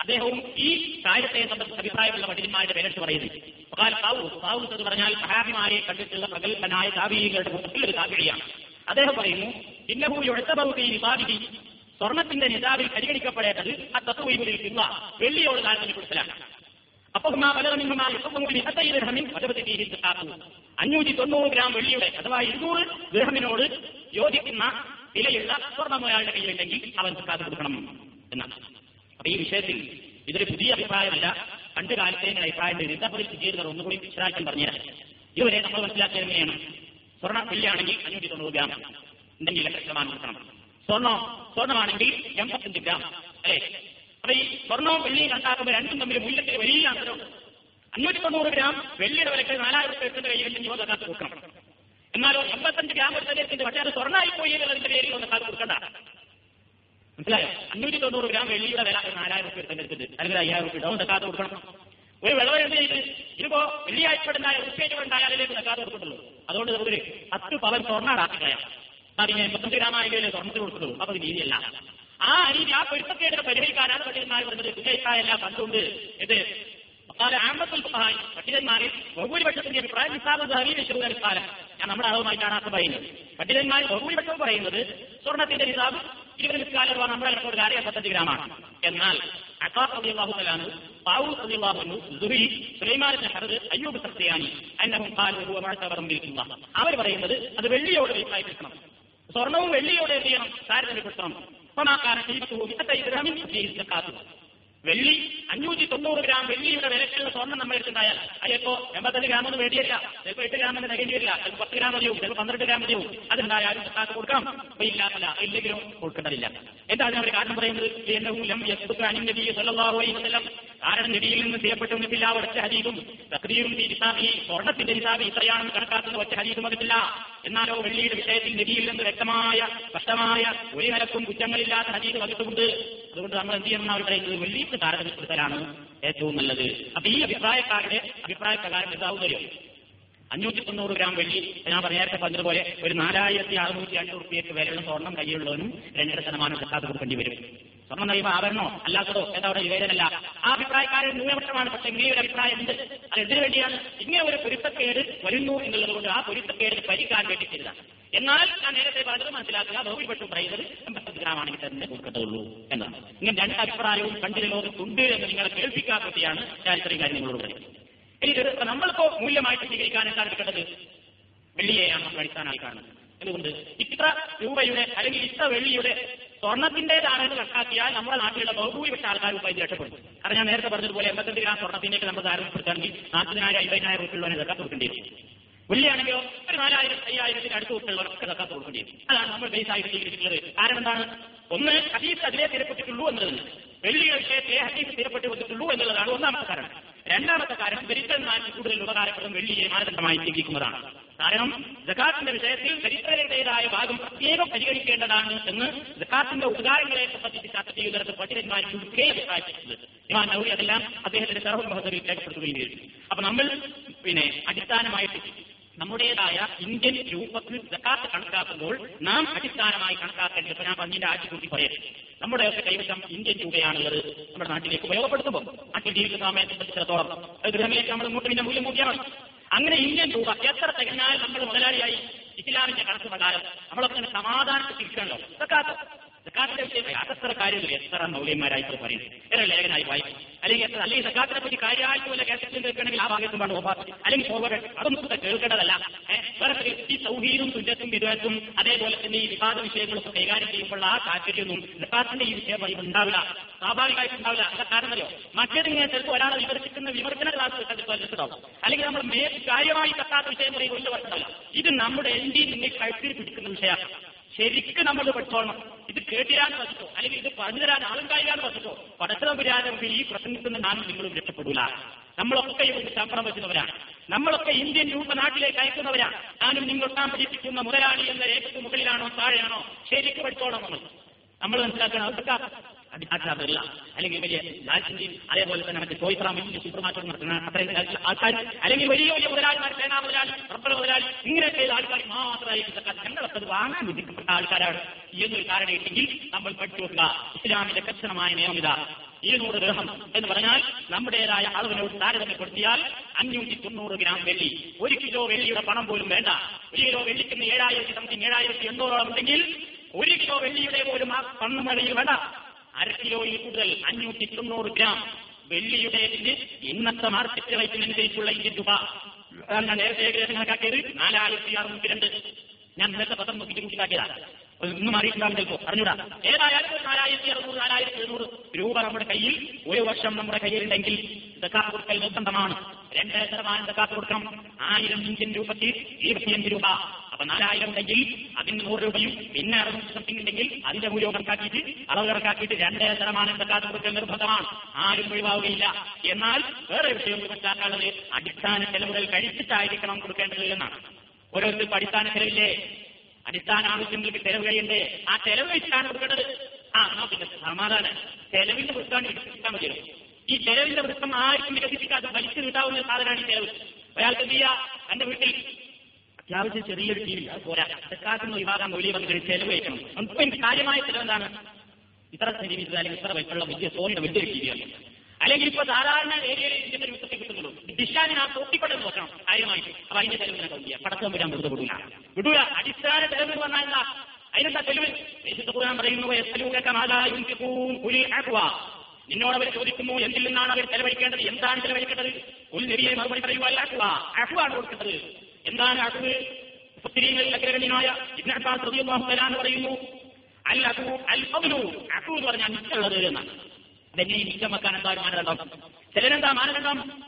അദ്ദേഹവും ഈ കാര്യത്തെ സംബന്ധിച്ച് അഭിപ്രായമുള്ള പണ്ഡിതന്മാരുടെ പേരെടുത്ത് പറയുന്നു. എന്ന് പറഞ്ഞാൽ സഹാബിമാരെ കണ്ടിട്ടുള്ള പ്രഗത്ഭനായ താപീകളുടെ കൂട്ടത്തിൽ ഒരു അദ്ദേഹം പറയുന്നു ഇന്നഹു എഴുത്തബൗതി നിസാബിഹി സ്വർണത്തിന്റെ നിസാബിൽ പരിഗണിക്കപ്പെടേണ്ടത് ആ തത്വയിലുള്ള വെള്ളിയോട് താരതമ്യപ്പെടുത്തലാണ് അഞ്ഞൂറ്റി തൊണ്ണൂറ് ഗ്രാം വെള്ളിയുടെ അഥവാ ഇരുന്നൂറ് ഗ്രഹമിനോട് യോജിക്കുന്ന വിലയുള്ള സ്വർണം ഒരാളുടെ കയ്യിലുണ്ടെങ്കിൽ അവൻ കൊടുക്കണം എന്നാണ്. അപ്പൊ ഈ വിഷയത്തിൽ ഇതൊരു പുതിയ അഭിപ്രായമല്ല. പണ്ട് കാലത്തെ അഭിപ്രായം നിരന്തപുരം ചെയ്തവർ ഒന്നുകൂടി വിശദാക്കം പറഞ്ഞുതരാം ഇതുവരെ നമ്മൾ മനസ്സിലാക്കിയത് എങ്ങനെയാണ് സ്വർണ വെള്ളിയാണെങ്കിൽ അഞ്ഞൂറ്റി തൊണ്ണൂറ് ഗ്രാം. ഉണ്ടെങ്കിൽ എത്ര ശതമാനം കൊടുക്കണം സ്വർണം സ്വർണമാണെങ്കിൽ എൺപത്തഞ്ച് ഗ്രാം. അല്ലേ? അപ്പൊ ഈ സ്വർണവും വെള്ളിയും കണക്കാക്കുമ്പോൾ രണ്ടും തമ്മിൽ മൂല്യത്തിൽ വലിയ അന്തരമുണ്ട് അഞ്ഞൂറ്റി തൊണ്ണൂറ് ഗ്രാം വെള്ളിയുടെ വിലക്ക് നാലായിരം രൂപ എത്തുന്ന കയ്യിൽ യുവ കൊടുക്കണം. എന്നാലോ എൺപത്തഞ്ച് ഗ്രാം എടുത്തതിന്റെ പക്ഷേ അത് സ്വർണമായി പോയി എന്നുള്ളതിന്റെ പേരിൽ ഒന്ന് കൊടുക്കണ്ട. മനസ്സിലായോ? അഞ്ഞൂറ്റി തൊണ്ണൂറ് ഗ്രാം വെള്ളിയുടെ വില നാലായിരം രൂപ എടുത്തിട്ട് അല്ലെങ്കിൽ അയ്യായിരം രൂപ ഡൗൺ സക്കാത്ത് കൊടുക്കണം. ഒരു വിളവ് എന്ത് ചെയ്ത് ഇതിപ്പോ വെള്ളിയാഴ്ചപ്പെടുണ്ടായ അതിലേക്ക് സക്കാത്ത് കൊടുക്കുന്നുള്ളൂ അതുകൊണ്ട് നമുക്കൊരു പത്ത് പവൻ സ്വർണാടാക്കി കളയാം. അതിന് എൺപത്തഞ്ച് ഗ്രാം ആയെങ്കിലേ സ്വർണത്തിൽ കൊടുക്കുള്ളൂ അപ്പൊ രീതിയല്ല. ആ രീതി ആ പൊരുത്തക്കേടിനെ പരിഹരിക്കാനാണ് പണ്ഡിതന്മാർ പറഞ്ഞത്. വിജയിക്കായല്ല കണ്ടുകൊണ്ട് ഇത് ആമ്പത്തിൽ സഹായി പണ്ഡിതന്മാരിൽ ബഹുഭൂരിപക്ഷത്തിന്റെ അഭിപ്രായം നിസാബ് ഹരീശ്വരൻ ഞാൻ നമ്മുടെ അളവുമായിട്ടാണ് അർത്ഥം പറയുന്നത് പണ്ഡിതന്മാർ ബഹുഭൂരിപക്ഷം പറയുന്നത് സ്വർണത്തിന്റെ നിസാബ് ഇരുപത് നിസ്കാലം നമ്മുടെ ഒരു കാര്യം പദ്ധതി ഗ്രാമാണ് എന്നാൽ അക്കാസ് അവർ പറയുന്നത് അത് വെള്ളിയോട് അഭിപ്രായപ്പെടുത്തണം സ്വർണവും വെള്ളിയോട് എന്ത് ചെയ്യണം? താരതമ്യപ്പെടുത്തണം വെള്ളി അഞ്ഞൂറ്റി തൊണ്ണൂറ് ഗ്രാം വെള്ളിയുടെ വിലക്കുള്ള സ്വർണം നമ്മൾ എടുത്തുണ്ടായാൽ അതിപ്പോ എൺപത്തഞ്ച് ഗ്രാം ഒന്നും വേണ്ടിയില്ല. ചിലപ്പോ എട്ട് ഗ്രാം തികേണ്ടി വരില്ല ചിലപ്പോൾ പത്ത് ഗ്രാം മതിയോ? ചിലപ്പോൾ പന്ത്രണ്ട് ഗ്രാം മതിയോ? അതുണ്ടായാലും സക്കാത്ത് കൊടുക്കാം അപ്പൊ ഇല്ലാത്തല്ല. ഇല്ലെങ്കിലും കൊടുക്കേണ്ടതില്ല. എന്താ അതിനവർ കാരണം പറയുന്നത്? കാരണം നബിയിൽ നിന്ന് ചെയ്യപ്പെട്ട ഒന്നില്ല ഒറ്റ ഹരീതും തക്രീറും നിസാബി സ്വർണത്തിന്റെ ഹിസാബി ഇത്രയാണെന്ന് കണക്കാക്കുന്ന ഒറ്റ ഹരീതും അതില്ല എന്നാലോ വെള്ളിയുടെ വിഷയത്തിൽ നബിയിൽ നിന്ന് വ്യക്തമായ സ്പഷ്ടമായ ഒരു നിരക്കും കുറ്റങ്ങളില്ലാത്ത ഹരീത് വന്നിട്ടുണ്ട്. അതുകൊണ്ട് നമ്മൾ എന്ത് ചെയ്യണം? അവർ പറയുന്നത് വെള്ളിക്ക് താരതമ്യപ്പെടുത്തലാണ് ഏറ്റവും നല്ലത്. അപ്പൊ ഈ അഭിപ്രായക്കാരുടെ അഭിപ്രായ പ്രകാരം എന്താവുന്നല്ലോ അഞ്ഞൂറ്റി തൊണ്ണൂറ് ഗ്രാം വെള്ളി ഞാൻ നേരത്തെ പറഞ്ഞതുപോലെ ഒരു നാലായിരത്തി അറുന്നൂറ്റി രണ്ട് റുപ്യക്ക് വിലയുള്ള സ്വർണം കയ്യിലുള്ളവനും രണ്ടര ശതമാനം സക്കാത്ത് കൊടുക്കേണ്ടി വരും. സ്വർണം കഴിയുമ്പോൾ ആവരണോ അല്ലാത്തതോ എന്താ അവിടെ വിവേചനല്ല ആ അഭിപ്രായക്കാരൻ ന്യൂനപക്ഷമാണ്. പക്ഷെ ഇങ്ങനെ ഒരു അഭിപ്രായം ഉണ്ട്. അത് എന്തിനു വേണ്ടിയാണ്? ഇങ്ങനെ ഒരു പൊരുത്തക്കേട് വരുന്നു എന്നുള്ളത് കൊണ്ട് ആ പൊരുത്തക്കേട് പരിക്കാൻ വേണ്ടി ചെയ്തതാണ് എന്നാൽ ഞാൻ നേരത്തെ പറഞ്ഞത് മനസ്സിലാക്കുക. ബഹുഭൂരിപക്ഷം പറയുന്നത് എൺപത്തി ഗ്രാം ആണെങ്കിൽ തന്നെ കൊടുക്കത്തുള്ളൂ എന്നാണ്. ഇങ്ങനെ രണ്ട് അഭിപ്രായവും കണ്ടിന് ലോകത്തുണ്ട് എന്ന് നിങ്ങളെ കേൾപ്പിക്കാൻ വേണ്ടിയാണ് ഞാൻ ഇത്രയും കാര്യം നിങ്ങളോട് പറയുന്നത്. ഇനി നമ്മളിപ്പോ മൂല്യമായിട്ട് സ്വീകരിക്കാൻ എന്താണ് എടുക്കേണ്ടത്? വെള്ളിയെയാണ് നമ്മൾ അടിസ്ഥാനമായി കാണുന്നത്. എന്തുകൊണ്ട്? ഇത്ര രൂപയുടെ അല്ലെങ്കിൽ ഇത്ര വെള്ളിയുടെ സ്വർണത്തിന്റേതാണെന്ന് കണക്കാക്കിയാൽ നമ്മുടെ നാട്ടിലുള്ള ബഹുഭൂരിപക്ഷ ആൾക്കാർ ഉപാധി രക്ഷപ്പെടും. കാരണം ഞാൻ നേരത്തെ പറഞ്ഞതുപോലെ എൺപത്തഞ്ച് ഗ്രാം സ്വർണത്തിന്റെ നമ്മൾ താരതമ്യപ്പെടുത്താണെങ്കിൽ നാൽപ്പതിനായിരം അമ്പതിനായിരം റുപ്യുള്ളവനെ ഇതൊക്കെ കൊടുക്കേണ്ടി വരും. വെള്ളിയാണെങ്കിലോ ഒരു നാലായിരം അയ്യായിരത്തിന് അടുത്ത് കുട്ടികളൊക്കെ ഇതൊക്കെ കൊടുക്കേണ്ടി അതാണ് നമ്മൾ ബേസ് ആയിട്ട് സ്വീകരിച്ചിട്ടുള്ളത് കാരണം എന്താണ്? ഒന്ന് ഹദീസ് അതിലേ തിരപ്പെട്ടിട്ടുള്ളൂ എന്നുള്ളത് വെള്ളി വിഷയത്തെ ഹദീസ് തിരപ്പെട്ട് വന്നിട്ടുള്ളൂ എന്നുള്ളതാണ് ഒന്നാമത്തെ കാരണം. രണ്ടാമത്തെ കാരണം ദരിദ്രന്മാർക്ക് കൂടുതൽ ഉപകാരപ്പെടും വെള്ളിയെ മാനദണ്ഡമായി സ്വീകരിക്കുന്നതാണ് കാരണം ജക്കാത്തിന്റെ വിഷയത്തിൽ ദരിദ്രരുടേതായ ഭാഗം പ്രത്യേകം പരിഗണിക്കേണ്ടതാണ് എന്ന് ജക്കാത്തിന്റെ ഉപകാരങ്ങളെ സംബന്ധിച്ച് ചർച്ച ചെയ്യുന്നത് പണ്ഡിതന്മാർ ചുരുക്കേ ഇമാൻ നൗരി അതെല്ലാം അദ്ദേഹത്തിന്റെ സർവ രേഖപ്പെടുത്തുകയും ചെയ്തു. അപ്പൊ നമ്മൾ പിന്നെ അടിസ്ഥാനമായിട്ട് നമ്മുടേതായ ഇന്ത്യൻ രൂപത്തിൽ ജക്കാത്ത് കണക്കാക്കുമ്പോൾ നാം അടിസ്ഥാനമായി കണക്കാക്കേണ്ടത് ഞാൻ പറഞ്ഞതിന്റെ ആഴ്ച കൂട്ടി പറയട്ടെ നമ്മുടെയൊക്കെ കൈവശം ഇന്ത്യൻ രൂപയാണുള്ളത്. നമ്മുടെ നാട്ടിലേക്ക് ഉപയോഗപ്പെടുത്തുമ്പോൾ നാട്ടിൽ ജീവിക്കുന്ന സമയത്തെ സംബന്ധിച്ചിടത്തോളം ഗൃഹമിലേക്ക് നമ്മൾ ഇങ്ങോട്ട് പിന്നെ മൂല്യം കൂട്ടിയാണ്. അങ്ങനെ ഇന്ത്യൻ രൂപ എത്ര തികഞ്ഞാൽ നമ്മൾ മുതലാളിയായി ഇസ്ലാമിന്റെ കണക്ക് പ്രകാരം നമ്മളൊക്കെ സമാധാനത്തിൽ തിരിക്കണല്ലോ ജക്കാത്ത് സക്കാത്തിന്റെ കാര്യങ്ങൾ എത്ര മൗലിയന്മാരായിട്ട് പറയുന്നത് എത്ര ലേഖനായി വായിക്കും അല്ലെങ്കിൽ എത്ര അല്ലെങ്കിൽ സക്കാത്തിനെ പറ്റി കാര്യമായിട്ട് വല്ല നിൽക്കണമെങ്കിൽ കേൾക്കണമെങ്കിൽ ആ ഭാഗത്തും വേണം ഓഫാത്ത് അല്ലെങ്കിൽ ഫോർവേഡ് അതൊന്നും കേൾക്കേണ്ടതല്ല. വേറെ ഈ സൗഹീരും തുല്യത്തും വിധേയത്തും അതേപോലെ തന്നെ ഈ വിവാദ വിഷയങ്ങളൊക്കെ കൈകാര്യം ചെയ്യുമ്പോൾ ആ താല്പര്യമൊന്നും സക്കാത്തിന്റെ ഈ വിഷയം ഉണ്ടാവില്ല. സ്വാഭാവികമായിട്ട് ഉണ്ടാവില്ല. അത് കാരണമല്ലോ മറ്റേതിങ്ങനെ ചിലപ്പോൾ ഒരാളെ വിമർശിക്കുന്ന വിമർശന ക്ലാസ് കണ്ടിട്ടുണ്ടാവും അല്ലെങ്കിൽ നമ്മൾ മേ കാര്യമായി സക്കാത്ത വിഷയം പറയുമ്പോൾ ഇത് നമ്മുടെ എന്റെ നിങ്ങൾ കഴുത്തിൽ പിടിക്കുന്ന വിഷയമാണ്. ശരിക്കും നമ്മൾ പഠിച്ചോളണം. ഇത് കേട്ടിരാന്ന് വസ്തു അല്ലെങ്കിൽ ഇത് പറഞ്ഞു തരാൻ ആളും വസ്തു. വച്ചിട്ടോ പടച്ചതമ്പുരാനും ഈ പ്രസംഗിക്കുന്ന നാനും നിങ്ങളും രക്ഷപ്പെടൂല. നമ്മളൊക്കെ ഇവിടെ ശമ്പളം വെക്കുന്നവരാണ്. നമ്മളൊക്കെ ഇന്ത്യൻ രൂപ നാട്ടിലേക്ക് അയക്കുന്നവരാണ് ഞാനും നിങ്ങളൊക്കെ പഠിപ്പിക്കുന്ന മുതലാളി എന്ന രേഖയ്ക്ക് മുകളിലാണോ താഴെയാണോ ശരിക്കും പഠിച്ചോളാം നമ്മൾ. നമ്മൾ മനസ്സിലാക്കണം അതൊക്കെ അടിസ്ഥാനത്തില്ല അല്ലെങ്കിൽ വലിയ ലാൽസിന്റെയും അതേപോലെ തന്നെ മറ്റേ ചോയ്ത്രാമിന്റെ സൂപ്പർ മാർക്കറ്റ് നടത്തുന്ന അത്രയും ആൾക്കാർ അല്ലെങ്കിൽ വലിയ വലിയ മുതലാളിമാർ സേനാ മുതലാളി റബ്ബർ മുതലാളി ഇങ്ങനെ ചെയ്ത ആൾക്കാർ മാത്രമായിരിക്കും ഞങ്ങളൊക്കെ അത് വാങ്ങാൻ വിധിക്കപ്പെട്ട ആൾക്കാരാണ്. എന്നൊരു കാരണം ഇട്ടെങ്കിൽ നമ്മൾ പഠിച്ചു നോക്കുക ഇസ്ലാമിന്റെ കർശനമായ നിയമം ഇതാ. ഇരുന്നൂറ് ഗ്രഹം എന്ന് പറഞ്ഞാൽ നമ്മുടേതായ അളവിനോട് താരതമ്യപ്പെടുത്തിയാൽ അഞ്ഞൂറ്റി തൊണ്ണൂറ് ഗ്രാം വെള്ളി. ഒരു കിലോ വെള്ളിയുടെ പണം പോലും വേണ്ട. ഒരു കിലോ വെള്ളിക്കുന്ന ഏഴായിരത്തി സംതിങ് ഏഴായിരത്തി എണ്ണൂറോളം ഉണ്ടെങ്കിൽ ഒരു കിലോ വെള്ളിയുടെ പോലും ആ പണം വെള്ളിയിൽ വേണ്ട. അര കിലോയിൽ കൂടുതൽ അഞ്ഞൂറ്റി തൊണ്ണൂറ് ഗ്രാം വെള്ളിയുടെ ഇന്നത്തെ മാർക്കറ്റ് റേറ്റിനനുസരിച്ചുള്ള ഇന്ത്യൻ രൂപ. നേരത്തെ ഏകദേശം കണക്കാക്കിയത്. നാലായിരത്തി അറുന്നൂറ്റി രണ്ട്. ഞാൻ ഇന്നത്തെ പത്രം നോക്കിയിട്ട് കൂട്ടിലാക്കിയതാണ് ഇന്ന് മാറിയിട്ടുണ്ടാകും ചിലപ്പോ അറിഞ്ഞൂടാ. ഏതായാലും ഒരു നാലായിരത്തി അറുന്നൂറ് നാലായിരത്തി എഴുന്നൂറ് രൂപ നമ്മുടെ കയ്യിൽ ഒരു വർഷം നമ്മുടെ കയ്യിലുണ്ടെങ്കിൽ ഇതൊക്കെ കൊടുക്കൽ നിർബന്ധമാണ്. രണ്ട് ശതമാനം ഇതൊക്കെ കൊടുക്കണം. ആയിരം ഇന്ത്യൻ രൂപയ്ക്ക് ഇരുപത്തിയഞ്ച് രൂപ. അപ്പൊ നാലായിരം ഉണ്ടെങ്കിൽ അതിന് നൂറ് രൂപയും പിന്നെ അറുപത് സംതിങ് ഉണ്ടെങ്കിൽ അതിന്റെ മൂല്യം കണക്കാക്കിയിട്ട് അളവ് കണക്കാക്കിയിട്ട് രണ്ട് ശതമാനം ദക്കാത്ത് കൊടുക്കൽ നിർബന്ധമാണ്. ആരും ഒഴിവാവുകയില്ല. എന്നാൽ വേറെ വിഷയം മനസ്സിലാക്കാനുള്ളത് അടിസ്ഥാന ചെലവുകൾ കഴിച്ചിട്ടായിരിക്കണം കൊടുക്കേണ്ടത് എന്നാണ്. ഓരോരുത്തർക്കും അടിസ്ഥാന ചെലവില്ലേ? അടിസ്ഥാന ആവശ്യങ്ങൾക്ക് ചെലവ് കഴിയണ്ടേ ആ ചെലവ് കഴിച്ചാണ് കൊടുക്കേണ്ടത്. ആ എന്നാ പിന്നെ സമാധാനം. ചെലവിന്റെ വൃത്തമാണ് വികസിപ്പിക്കാൻ മതിയോ ഈ ചെലവിന്റെ വൃത്തം ആർക്കും വികസിപ്പിക്കാതെ വലിച്ചു കിട്ടാവുന്ന സാധനമാണ് ഈ ചെലവ് ഒരാൾക്ക് എന്ത് ചെയ്യാ? എന്റെ വീട്ടിൽ അത്യാവശ്യം ചെറിയൊരു ടി അത് പോരാ. തെക്കാക്കുന്ന വിഭാഗം വലിയ വന്നിട്ട് ചെലവ് വയ്ക്കണം നമുക്ക് കാര്യമായ ചെലവ് എന്താണ്? ഇത്ര സെന്റിമീറ്റർ അല്ലെങ്കിൽ ഇത്ര വയസ്സുള്ള വലിയ സോണിയുടെ വലിയൊരു ടി വിയാണ് അല്ലെങ്കിൽ ഇപ്പൊ സാധാരണ ഏരിയയിൽ ഇതിന്റെ കിട്ടുന്നുള്ളൂ. ഡിഷാനിന് ആ തൊട്ടിക്കൊണ്ടെന്ന് നോക്കണം. കാര്യമായിട്ട്. അപ്പൊ അതിന്റെ തെളിവിനെ തോന്നിയ പടക്കം വരാൻ വെറുതെ വിടൂല. വിടൂല. അടിസ്ഥാന തെളിവ് വന്നാൽ അതിനെന്താ തെളിവ്? ഖുർആൻ പറയുന്നു നിന്നോട് അവർ ചോദിക്കുന്നു എന്തിൽ നിന്നാണ് അവർ ചെലവഴിക്കേണ്ടത്? എന്താണ് ചെലവഴിക്കേണ്ടത്? ഒരു നെരിയെ മറുപടി പറയുക അല്ലാക്കുക അഹുവാണ് കൊടുക്കേണ്ടത്. എന്താണ് അഹുവ് പുസ്തകങ്ങളിൽ അഗ്രഗണ്യമായ ഇബ്നാസ് പറയുന്നു അൽ അഹു അൽ അഹു എന്ന് പറഞ്ഞാൽ മിച്ചുള്ളത് എന്നാണ് അതെങ്ങനെ നീക്കം വെക്കാൻ എന്താ ഒരു മാനദണ്ഡം? ചിലരെന്താ മാനദണ്ഡം?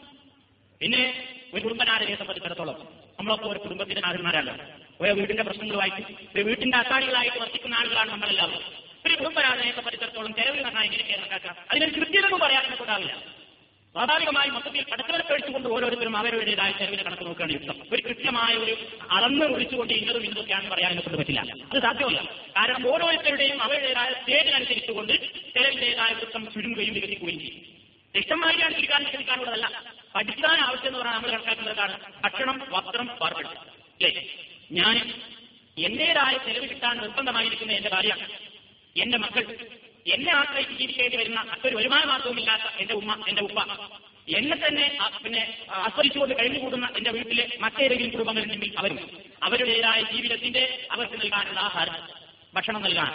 പിന്നെ ഒരു കുടുംബനാഥനെ സംബന്ധിച്ചിടത്തോളം നമ്മളൊക്കെ ഒരു കുടുംബത്തിന്റെ നാഥന്മാരല്ല. ഒരു വീടിന്റെ പ്രശ്നങ്ങളുമായിട്ട് ഒരു വീട്ടിന്റെ അത്താണികളായിട്ട് വർത്തിക്കുന്ന ആളുകളാണ് നമ്മളെല്ലാവരും. ഒരു കുടുംബനാഥനെ സംബന്ധിച്ചിടത്തോളം ചെലവിൽ നന്നായി എങ്ങനെ കേരളക്കാക്കാം? അതിനൊരു കൃത്യതൊന്നും പറയാനൊക്കെ ഉണ്ടാവില്ല. സ്വാഭാവികമായി മൊത്തത്തിൽ പടച്ചവരെ പേടിച്ചുകൊണ്ട് ഓരോരുത്തരും അവരുടേതായ ചെലവിനെ കണക്ക് നോക്കുകയാണ് യുക്തം ഒരു കൃത്യമായ ഒരു അളന്ന് വിളിച്ചുകൊണ്ട് ഇന്നതും ഇന്നതൊക്കെയാണെന്ന് പറയാൻ കൊണ്ട് പറ്റില്ല. അത് സാധ്യമല്ല. കാരണം ഓരോരുത്തരുടെയും അവരുടേതായ സ്റ്റേജിനനുസരിച്ചുകൊണ്ട് ചെലവിന്റേതായ വൃത്തം ചുരുങ്ങുകയും വികസിക്കുകയും ചെയ്യും. ഇഷ്ടമായിട്ടാണ് ചുരുക്കാൻ ശ്രമിക്കാനുള്ളതല്ല. പഠിക്കാൻ ആവശ്യം എന്ന് പറഞ്ഞാൽ നമ്മൾ കണക്കാക്കുന്നതാണ് ഭക്ഷണം വസ്ത്രം പാർപ്പിടം അല്ലേ? ഞാൻ എന്റേതായ ചെലവ് കിട്ടാൻ നിർബന്ധമായിരിക്കുന്ന എന്റെ ഭാര്യ എന്റെ മക്കൾ എന്നെ ആശ്രയിച്ച് ജീവിക്കേണ്ടി വരുന്ന ഒരു വരുമാന മാർഗവുമില്ലാത്ത എന്റെ ഉമ്മ എന്റെ ഉപ്പ. എന്നെ തന്നെ പിന്നെ ആസ്വദിച്ചുകൊണ്ട് കഴിഞ്ഞുകൂടുന്ന എന്റെ വീട്ടിലെ മറ്റേതെങ്കിലും കുടുംബങ്ങളുണ്ടെങ്കിൽ അവരും അവരുടേതായ ജീവിതത്തിന്റെ അവർക്ക് നൽകാനുള്ള ആഹാരം ഭക്ഷണം നൽകാൻ.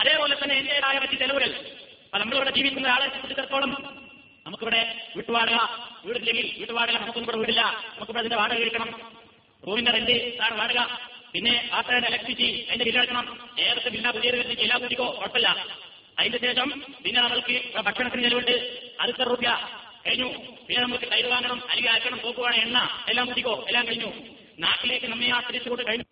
അതേപോലെ തന്നെ എന്റേതായ മറ്റ് ചെലവുകൾ. അപ്പൊ നമ്മളിവിടെ ജീവിക്കുന്ന ആളെ സംബന്ധിച്ചിടത്തോളം നമുക്കിവിടെ വീട്ടുവാടക വീടില്ലെങ്കിൽ വീട്ടുവാടക നമുക്കൊന്നും ഇവിടെ വീടില്ല. നമുക്കിവിടെ അതിന്റെ വാടക കഴിക്കണം റൂമിന്റെ റെന്റ് താഴെ വാടുക. പിന്നെ ആട്ടയുടെ ഇലക്ട്രിസിറ്റി അതിന്റെ ബില്ലടക്കണം ഏതൊക്കെ ബില്ല വരുന്നെങ്കിൽ എല്ലാ കുട്ടിക്കോ കുഴപ്പമില്ല. അതിന്റെ ശേഷം പിന്നെ നമ്മൾക്ക് ഭക്ഷണത്തിന് ചെലവുണ്ട് അടുത്ത റുപ്യ കഴിഞ്ഞു. പിന്നെ നമുക്ക് തൈര് വാങ്ങണം അല്ലെങ്കിൽ അയക്കണം പോക്കുവാണ് എണ്ണ എല്ലാം കുടിക്കോ എല്ലാം കഴിഞ്ഞു. നാട്ടിലേക്ക് നമ്മെ ആശ്രയിച്ചുകൊണ്ട് കഴിഞ്ഞു.